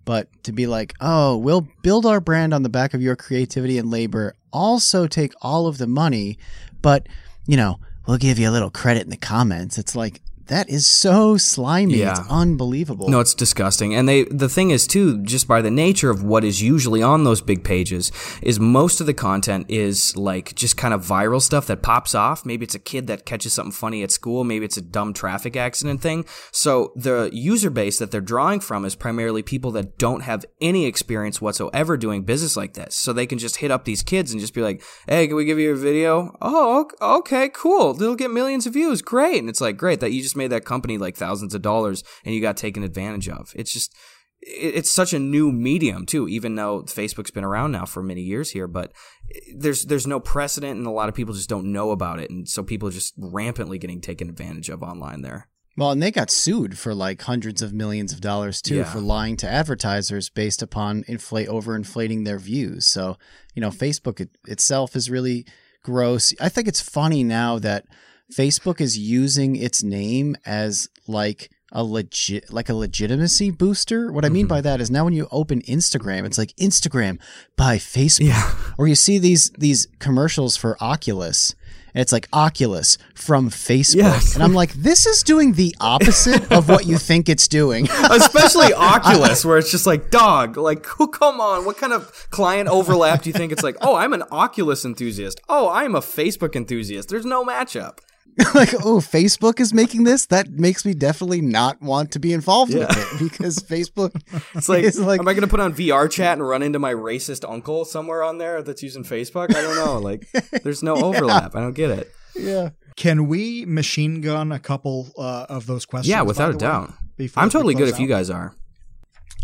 But to be like, "Oh, we'll build our brand on the back of your creativity and labor, also take all of the money, but you know, we'll give you a little credit in the comments." It's like that is so slimy. Yeah. It's unbelievable. No, it's disgusting. And they the thing is too, just by the nature of what is usually on those big pages, is most of the content is like just kind of viral stuff that pops off. Maybe it's a kid that catches something funny at school, maybe it's a dumb traffic accident thing. So the user base that they're drawing from is primarily people that don't have any experience whatsoever doing business like this. So they can just hit up these kids and just be like, "Hey, can we give you a video?" "Oh, ok- okay, cool. It'll get millions of views. Great." And it's like, "Great that you just made that company like thousands of dollars and you got taken advantage of." It's just it's such a new medium too even though facebook's been around now for many years here but eh, there's there's no precedent and a lot of people just don't know about it and so people are just rampantly getting taken advantage of online there Well, and they got sued for like hundreds of millions of dollars too Yeah. for lying to advertisers based upon inflate overinflating their views. So, you know, Facebook it, itself is really gross. I think it's funny now that Facebook is using its name as like a legit like a legitimacy booster. What I mean by mm-hmm. that is now when you open Instagram, it's like Instagram by Facebook. Yeah. Or you see these these commercials for Oculus and it's like Oculus from Facebook. Yes. And I'm like, this is doing the opposite of what you think it's doing. especially oculus where it's just like dog like who come on what kind of client overlap do you think it's like oh i'm an oculus enthusiast oh i'm a facebook enthusiast there's no matchup like, oh, Facebook is making this. That makes me definitely not want to be involved Yeah. with it because Facebook It's like, is like am I going to put on VR chat and run into my racist uncle somewhere on there that's using Facebook? I don't know. Like, there's no overlap. I don't get it. yeah. Can we machine gun a couple uh, of those questions? Yeah, without a the way, doubt. I'm totally good close if you guys are.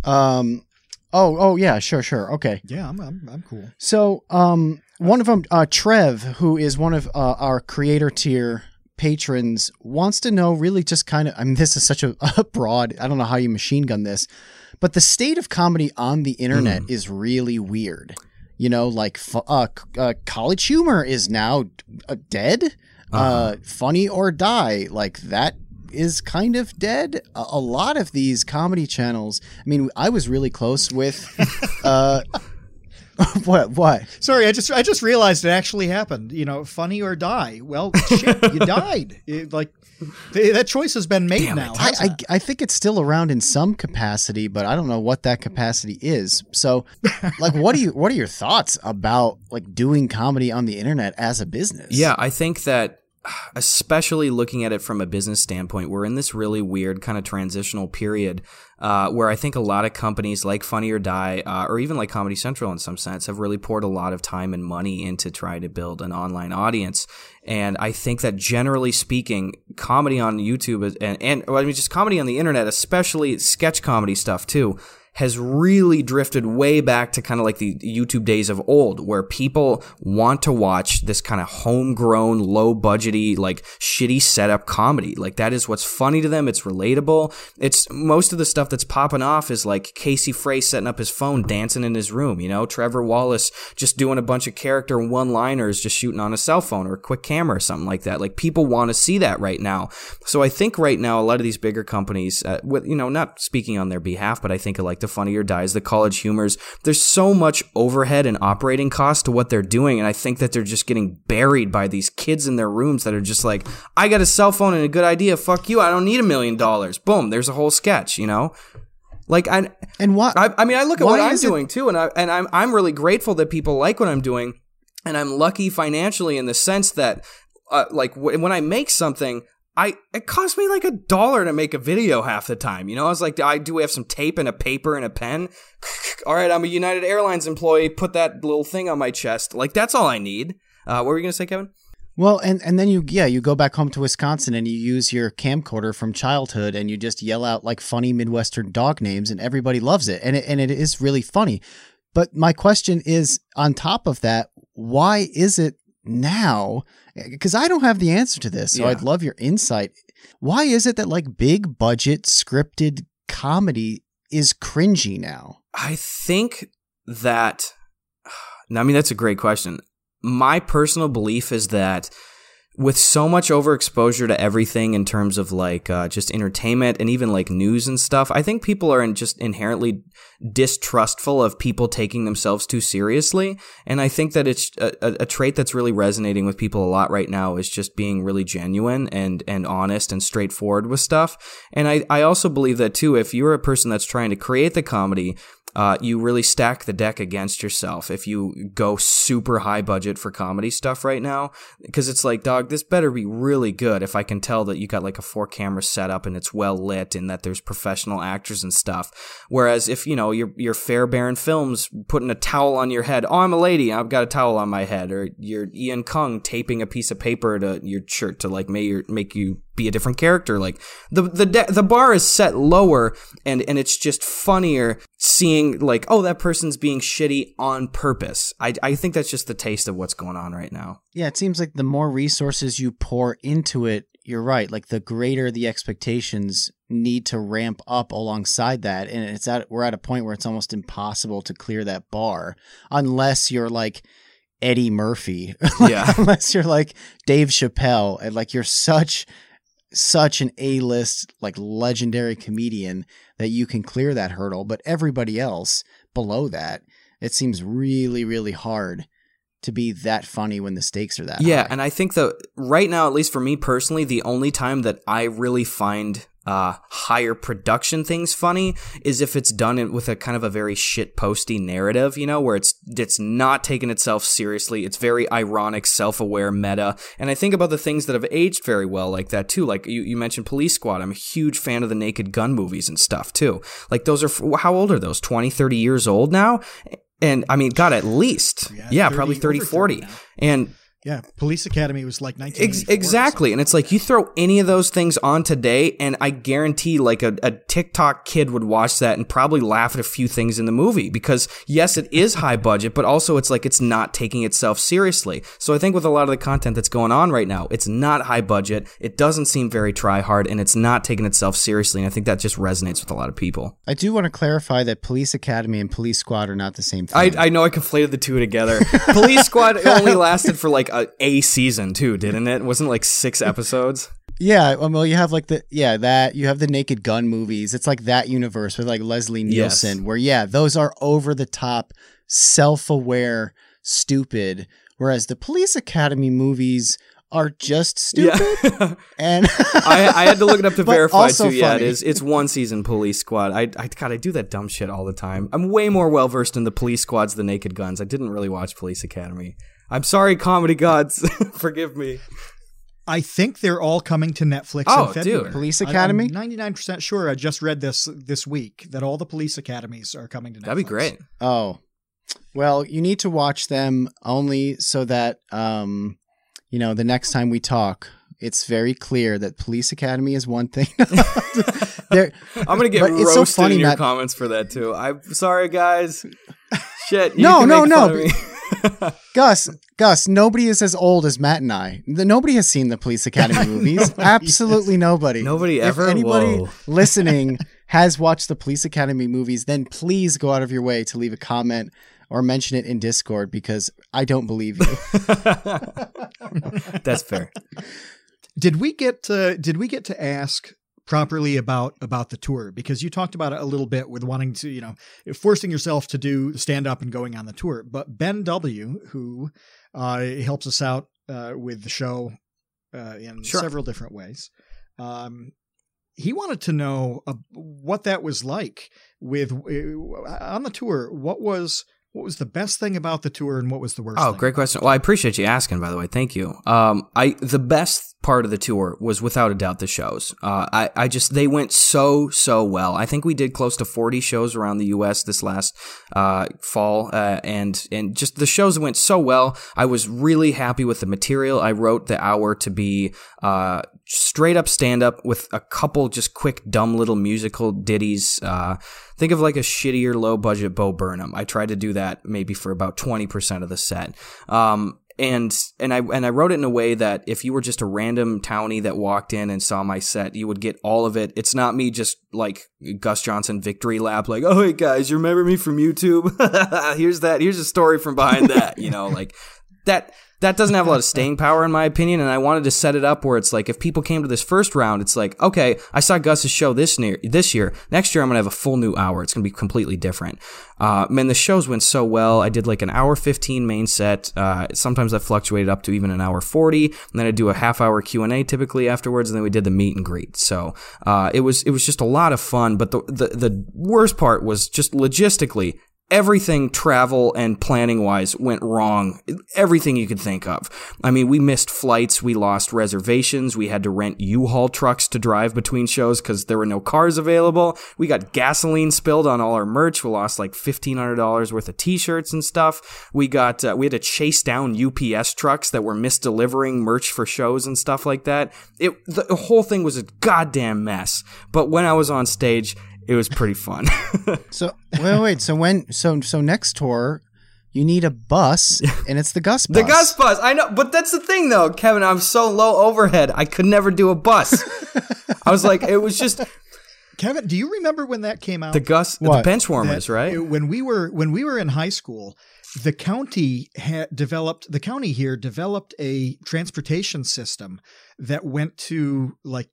Um. Oh. Oh. Yeah. Sure. Sure. Okay. Yeah, I'm, I'm, I'm cool. So, um, one of them, uh, Trev, who is one of uh, our creator tier patrons, wants to know really just kind of. I mean, this is such a, a broad. I don't know how you machine gun this, but the state of comedy on the internet is really weird. You know, like uh, uh, college humor is now uh, dead. uh Funny or die, like that is kind of dead. A, a lot of these comedy channels. I mean, I was really close with. uh what? What? Sorry, I just I just realized it actually happened. You know, funny or die. Well, shit, you died. It, like th- that choice has been made Damn now. I, I. I think it's still around in some capacity, but I don't know what that capacity is. So, like, what do you what are your thoughts about like doing comedy on the internet as a business? Yeah, I think that especially looking at it from a business standpoint, we're in this really weird kind of transitional period uh, where I think a lot of companies like Funny or Die, uh, or even like Comedy Central in some sense, have really poured a lot of time and money into trying to build an online audience. And I think that generally speaking, comedy on YouTube is, and, and well, I mean, just comedy on the internet, especially sketch comedy stuff too, has really drifted way back to kind of like the YouTube days of old, where people want to watch this kind of homegrown, low budgety, like shitty setup comedy. Like that is what's funny to them. It's relatable. It's most of the stuff that's popping off is like Casey Frey setting up his phone, dancing in his room, you know, Trevor Wallace just doing a bunch of character one liners, just shooting on a cell phone or a quick camera or something like that. Like people want to see that right now. So I think right now, a lot of these bigger companies, uh, with, you know, not speaking on their behalf, but I think like the Funnier Dies, the College Humors, there's so much overhead and operating cost to what they're doing. And I think that they're just getting buried by these kids in their rooms that are just like, I got a cell phone and a good idea. Fuck you. I don't need a million dollars. Boom. There's a whole sketch, you know? Like, I, and what? I, I mean, I look at what I'm is it- doing too, and I and I'm I'm really grateful that people like what I'm doing, and I'm lucky financially in the sense that, uh, like w- when I make something. I it cost me like a dollar to make a video half the time. You know, I was like, I do we have some tape and a paper and a pen? all right, I'm a United Airlines employee. Put that little thing on my chest. Like that's all I need. Uh, what were you gonna say, Kevin? Well, and and then you yeah you go back home to Wisconsin and you use your camcorder from childhood and you just yell out like funny Midwestern dog names and everybody loves it and it, and it is really funny. But my question is on top of that, why is it now? Eh, because I don't have the answer to this, so Yeah. I'd love your insight. Why is it that like big budget scripted comedy is cringy now? I think that. I mean, that's a great question. My personal belief is that with so much overexposure to everything in terms of like uh, just entertainment and even like news and stuff, I think people are in just inherently distrustful of people taking themselves too seriously. And I think that it's a, a, a trait that's really resonating with people a lot right now is just being really genuine and and honest and straightforward with stuff. And I, I also believe that too, if you're a person that's trying to create the comedy, uh, you really stack the deck against yourself if you go super high budget for comedy stuff right now. Because it's like, dog, this better be really good if I can tell that you got like a four camera setup and it's well lit and that there's professional actors and stuff. Whereas if, you know, you're, you're Fairbairn Films putting a towel on your head, oh, I'm a lady, I've got a towel on my head, or you're Ian Kung taping a piece of paper to your shirt to like make, your, make you be a different character. Like the the de- the bar is set lower, and and it's just funnier seeing like oh that person's being shitty on purpose. I I think that's just the taste of what's going on right now. Yeah, it seems like the more resources you pour into it, you're right. Like the greater the expectations need to ramp up alongside that, and it's at we're at a point where it's almost impossible to clear that bar unless you're like Eddie Murphy, Yeah. unless you're like Dave Chappelle, and like you're such such an A-list like legendary comedian that you can clear that hurdle, but everybody else below that, it seems really really hard to be that funny when the stakes are that Yeah, high. and I think that right now, at least for me personally, the only time that I really find uh, higher production things funny is if it's done in, with a kind of a very shit posty narrative, you know, where it's it's not taking itself seriously. It's very ironic, self aware, meta. And I think about the things that have aged very well like that too. Like you, you mentioned Police Squad. I'm a huge fan of the Naked Gun movies and stuff too. Like those are how old are those? 20, 30 years old now. And I mean, God, at least, yeah, yeah 30, probably 30, 40. 30 and yeah, Police Academy was like 19. Ex- exactly. And it's like you throw any of those things on today, and I guarantee like a, a TikTok kid would watch that and probably laugh at a few things in the movie because, yes, it is high budget, but also it's like it's not taking itself seriously. So I think with a lot of the content that's going on right now, it's not high budget, it doesn't seem very try hard, and it's not taking itself seriously. And I think that just resonates with a lot of people. I do want to clarify that Police Academy and Police Squad are not the same thing. I, I know I conflated the two together. Police Squad only lasted for like a, a season too, didn't it? Wasn't it like six episodes? Yeah, well, you have like the yeah that you have the Naked Gun movies. It's like that universe with like Leslie Nielsen, yes. where yeah, those are over the top, self aware, stupid. Whereas the Police Academy movies are just stupid. Yeah. and I, I, had to look it up to verify too. Funny. Yeah, it is. It's one season Police Squad. I, I God, I do that dumb shit all the time. I'm way more well versed in the Police Squads than Naked Guns. I didn't really watch Police Academy. I'm sorry, comedy gods. Forgive me. I think they're all coming to Netflix oh, in February. Dude. Police Academy? I'm 99% sure. I just read this this week that all the police academies are coming to Netflix. That'd be great. Oh. Well, you need to watch them only so that um you know, the next time we talk, it's very clear that Police Academy is one thing. I'm gonna get roasted so funny, in your Matt. comments for that too. I'm sorry, guys. Shit. no, no, no. Gus, Gus, nobody is as old as Matt and I. The, nobody has seen the Police Academy movies. Absolutely nobody. Nobody ever. If anybody Whoa. listening has watched the Police Academy movies, then please go out of your way to leave a comment or mention it in Discord because I don't believe you. That's fair. Did we get to, did we get to ask properly about about the tour because you talked about it a little bit with wanting to you know forcing yourself to do stand up and going on the tour. But ben w who uh, helps us out uh, with the show uh, in sure. several different ways um, he wanted to know uh, what that was like with uh, on the tour. What was what was the best thing about the tour and what was the worst oh great question. well i appreciate you asking by the way. Thank you. Um, i the best part of the tour was without a doubt the shows. Uh, I, I just, they went so, so well. I think we did close to 40 shows around the U.S. this last uh, fall, uh, and, and just the shows went so well. I was really happy with the material. I wrote the hour to be uh, straight up stand up with a couple just quick, dumb little musical ditties. Uh, think of like a shittier, low budget Bo Burnham. I tried to do that maybe for about 20% of the set. Um, and and I and I wrote it in a way that if you were just a random townie that walked in and saw my set, you would get all of it. It's not me just like Gus Johnson victory lap, like, oh hey guys, you remember me from YouTube? here's that. Here's a story from behind that. You know, like that that doesn't have a lot of staying power in my opinion and i wanted to set it up where it's like if people came to this first round it's like okay i saw gus's show this near this year. Next year i'm gonna have a full new hour. It's gonna be completely different. Uh, man the shows went so well. I did like an hour 15 main set. Uh, sometimes i fluctuated up to even an hour 40 and then i do a half hour q&a typically afterwards and then we did the meet and greet. So uh, it was it was just a lot of fun but the, the the worst part was just logistically everything travel and planning wise went wrong. Everything you could think of. I mean, we missed flights, we lost reservations, we had to rent U-Haul trucks to drive between shows because there were no cars available. We got gasoline spilled on all our merch. We lost like fifteen hundred dollars worth of T-shirts and stuff. We got uh, we had to chase down UPS trucks that were misdelivering merch for shows and stuff like that. It the whole thing was a goddamn mess. But when I was on stage, it was pretty fun. so wait, wait. So when so so next tour, you need a bus, and it's the Gus bus. The Gus bus. I know, but that's the thing, though, Kevin. I'm so low overhead. I could never do a bus. I was like, it was just. Kevin, do you remember when that came out? The Gus, what? the bench warmers, that, right? When we were when we were in high school, the county had developed the county here developed a transportation system that went to like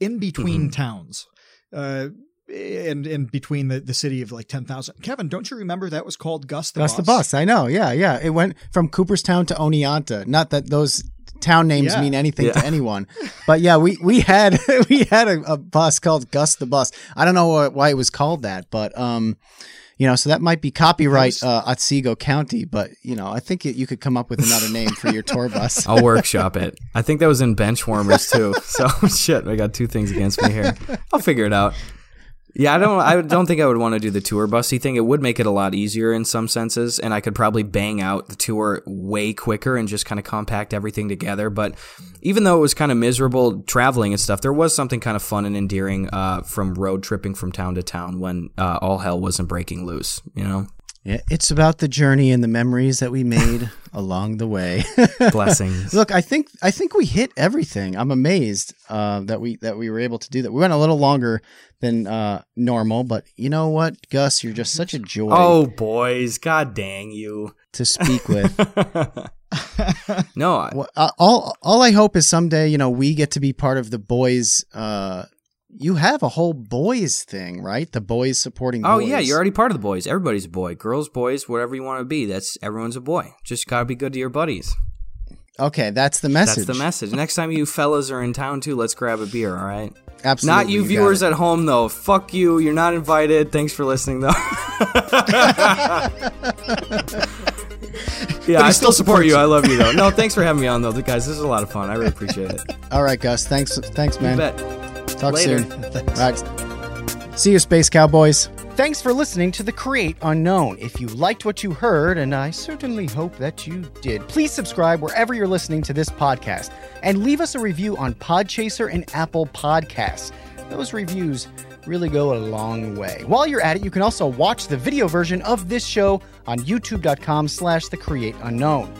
in between mm-hmm. towns. Uh, and in between the, the city of like 10,000. Kevin, don't you remember that was called Gus the Bus? Gus Bus? the Bus. I know. Yeah, yeah. It went from Cooperstown to Oneonta. Not that those town names Yeah. mean anything Yeah. to anyone. But yeah, we we had we had a, a bus called Gus the Bus. I don't know why it was called that, but um, you know, so that might be copyright uh, Otsego County. But you know, I think it, you could come up with another name for your tour bus. I'll workshop it. I think that was in Benchwarmers too. So shit, I got two things against me here. I'll figure it out. Yeah, I don't. I don't think I would want to do the tour busy thing. It would make it a lot easier in some senses, and I could probably bang out the tour way quicker and just kind of compact everything together. But even though it was kind of miserable traveling and stuff, there was something kind of fun and endearing uh, from road tripping from town to town when uh, all hell wasn't breaking loose. You know, Yeah, it's about the journey and the memories that we made along the way. blessings. Look, I think I think we hit everything. I'm amazed uh, that we that we were able to do that. We went a little longer than uh, normal, but you know what, Gus, you're just such a joy Oh, boys, god dang you. to speak with. no, I, Well, uh, all all I hope is someday, you know, we get to be part of the boys. You have a whole boys thing, right? The boys supporting. Oh boys. yeah, you're already part of the boys. Everybody's a boy. Girls, boys, whatever you want to be. That's everyone's a boy. Just gotta be good to your buddies. okay. That's the message. That's the message. Next time you fellas are in town too, let's grab a beer. All right. Absolutely, not you got viewers at home though. Fuck you. You're not invited. Thanks for listening though. yeah, I still support you. I love you though. No, thanks for having me on though, guys. This is a lot of fun. I really appreciate it. All right, Gus. Thanks. Thanks, You man. Talk Later. soon. Right. See you, Space Cowboys. Thanks for listening to The Create Unknown. If you liked what you heard, and I certainly hope that you did, please subscribe wherever you're listening to this podcast and leave us a review on Podchaser and Apple Podcasts. Those reviews really go a long way. While you're at it, you can also watch the video version of this show on youtube.com slash the create unknown.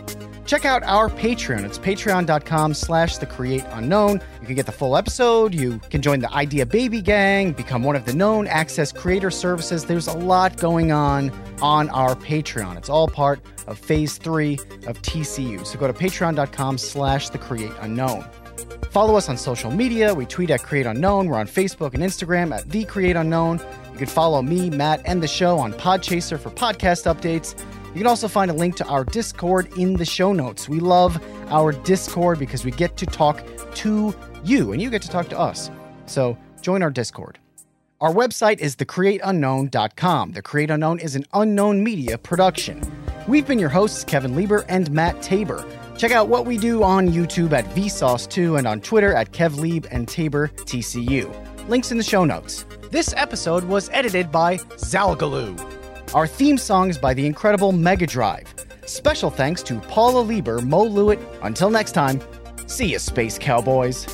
Check out our Patreon. It's patreon.com slash the create unknown. You can get the full episode. You can join the Idea Baby Gang, become one of the known access creator services. There's a lot going on on our Patreon. It's all part of phase three of TCU. So go to patreon.com slash the create unknown. Follow us on social media. We tweet at Create Unknown. We're on Facebook and Instagram at The Create Unknown. You can follow me, Matt, and the show on Podchaser for podcast updates. You can also find a link to our Discord in the show notes. We love our Discord because we get to talk to you and you get to talk to us. So join our Discord. Our website is thecreateunknown.com. The Create Unknown is an unknown media production. We've been your hosts, Kevin Lieber and Matt Tabor. Check out what we do on YouTube at Vsauce2 and on Twitter at KevLieb and Tabor TCU. Links in the show notes. This episode was edited by Zalgaloo. Our theme song is by the incredible Mega Drive. Special thanks to Paula Lieber, Mo Lewitt. Until next time, see you, Space Cowboys.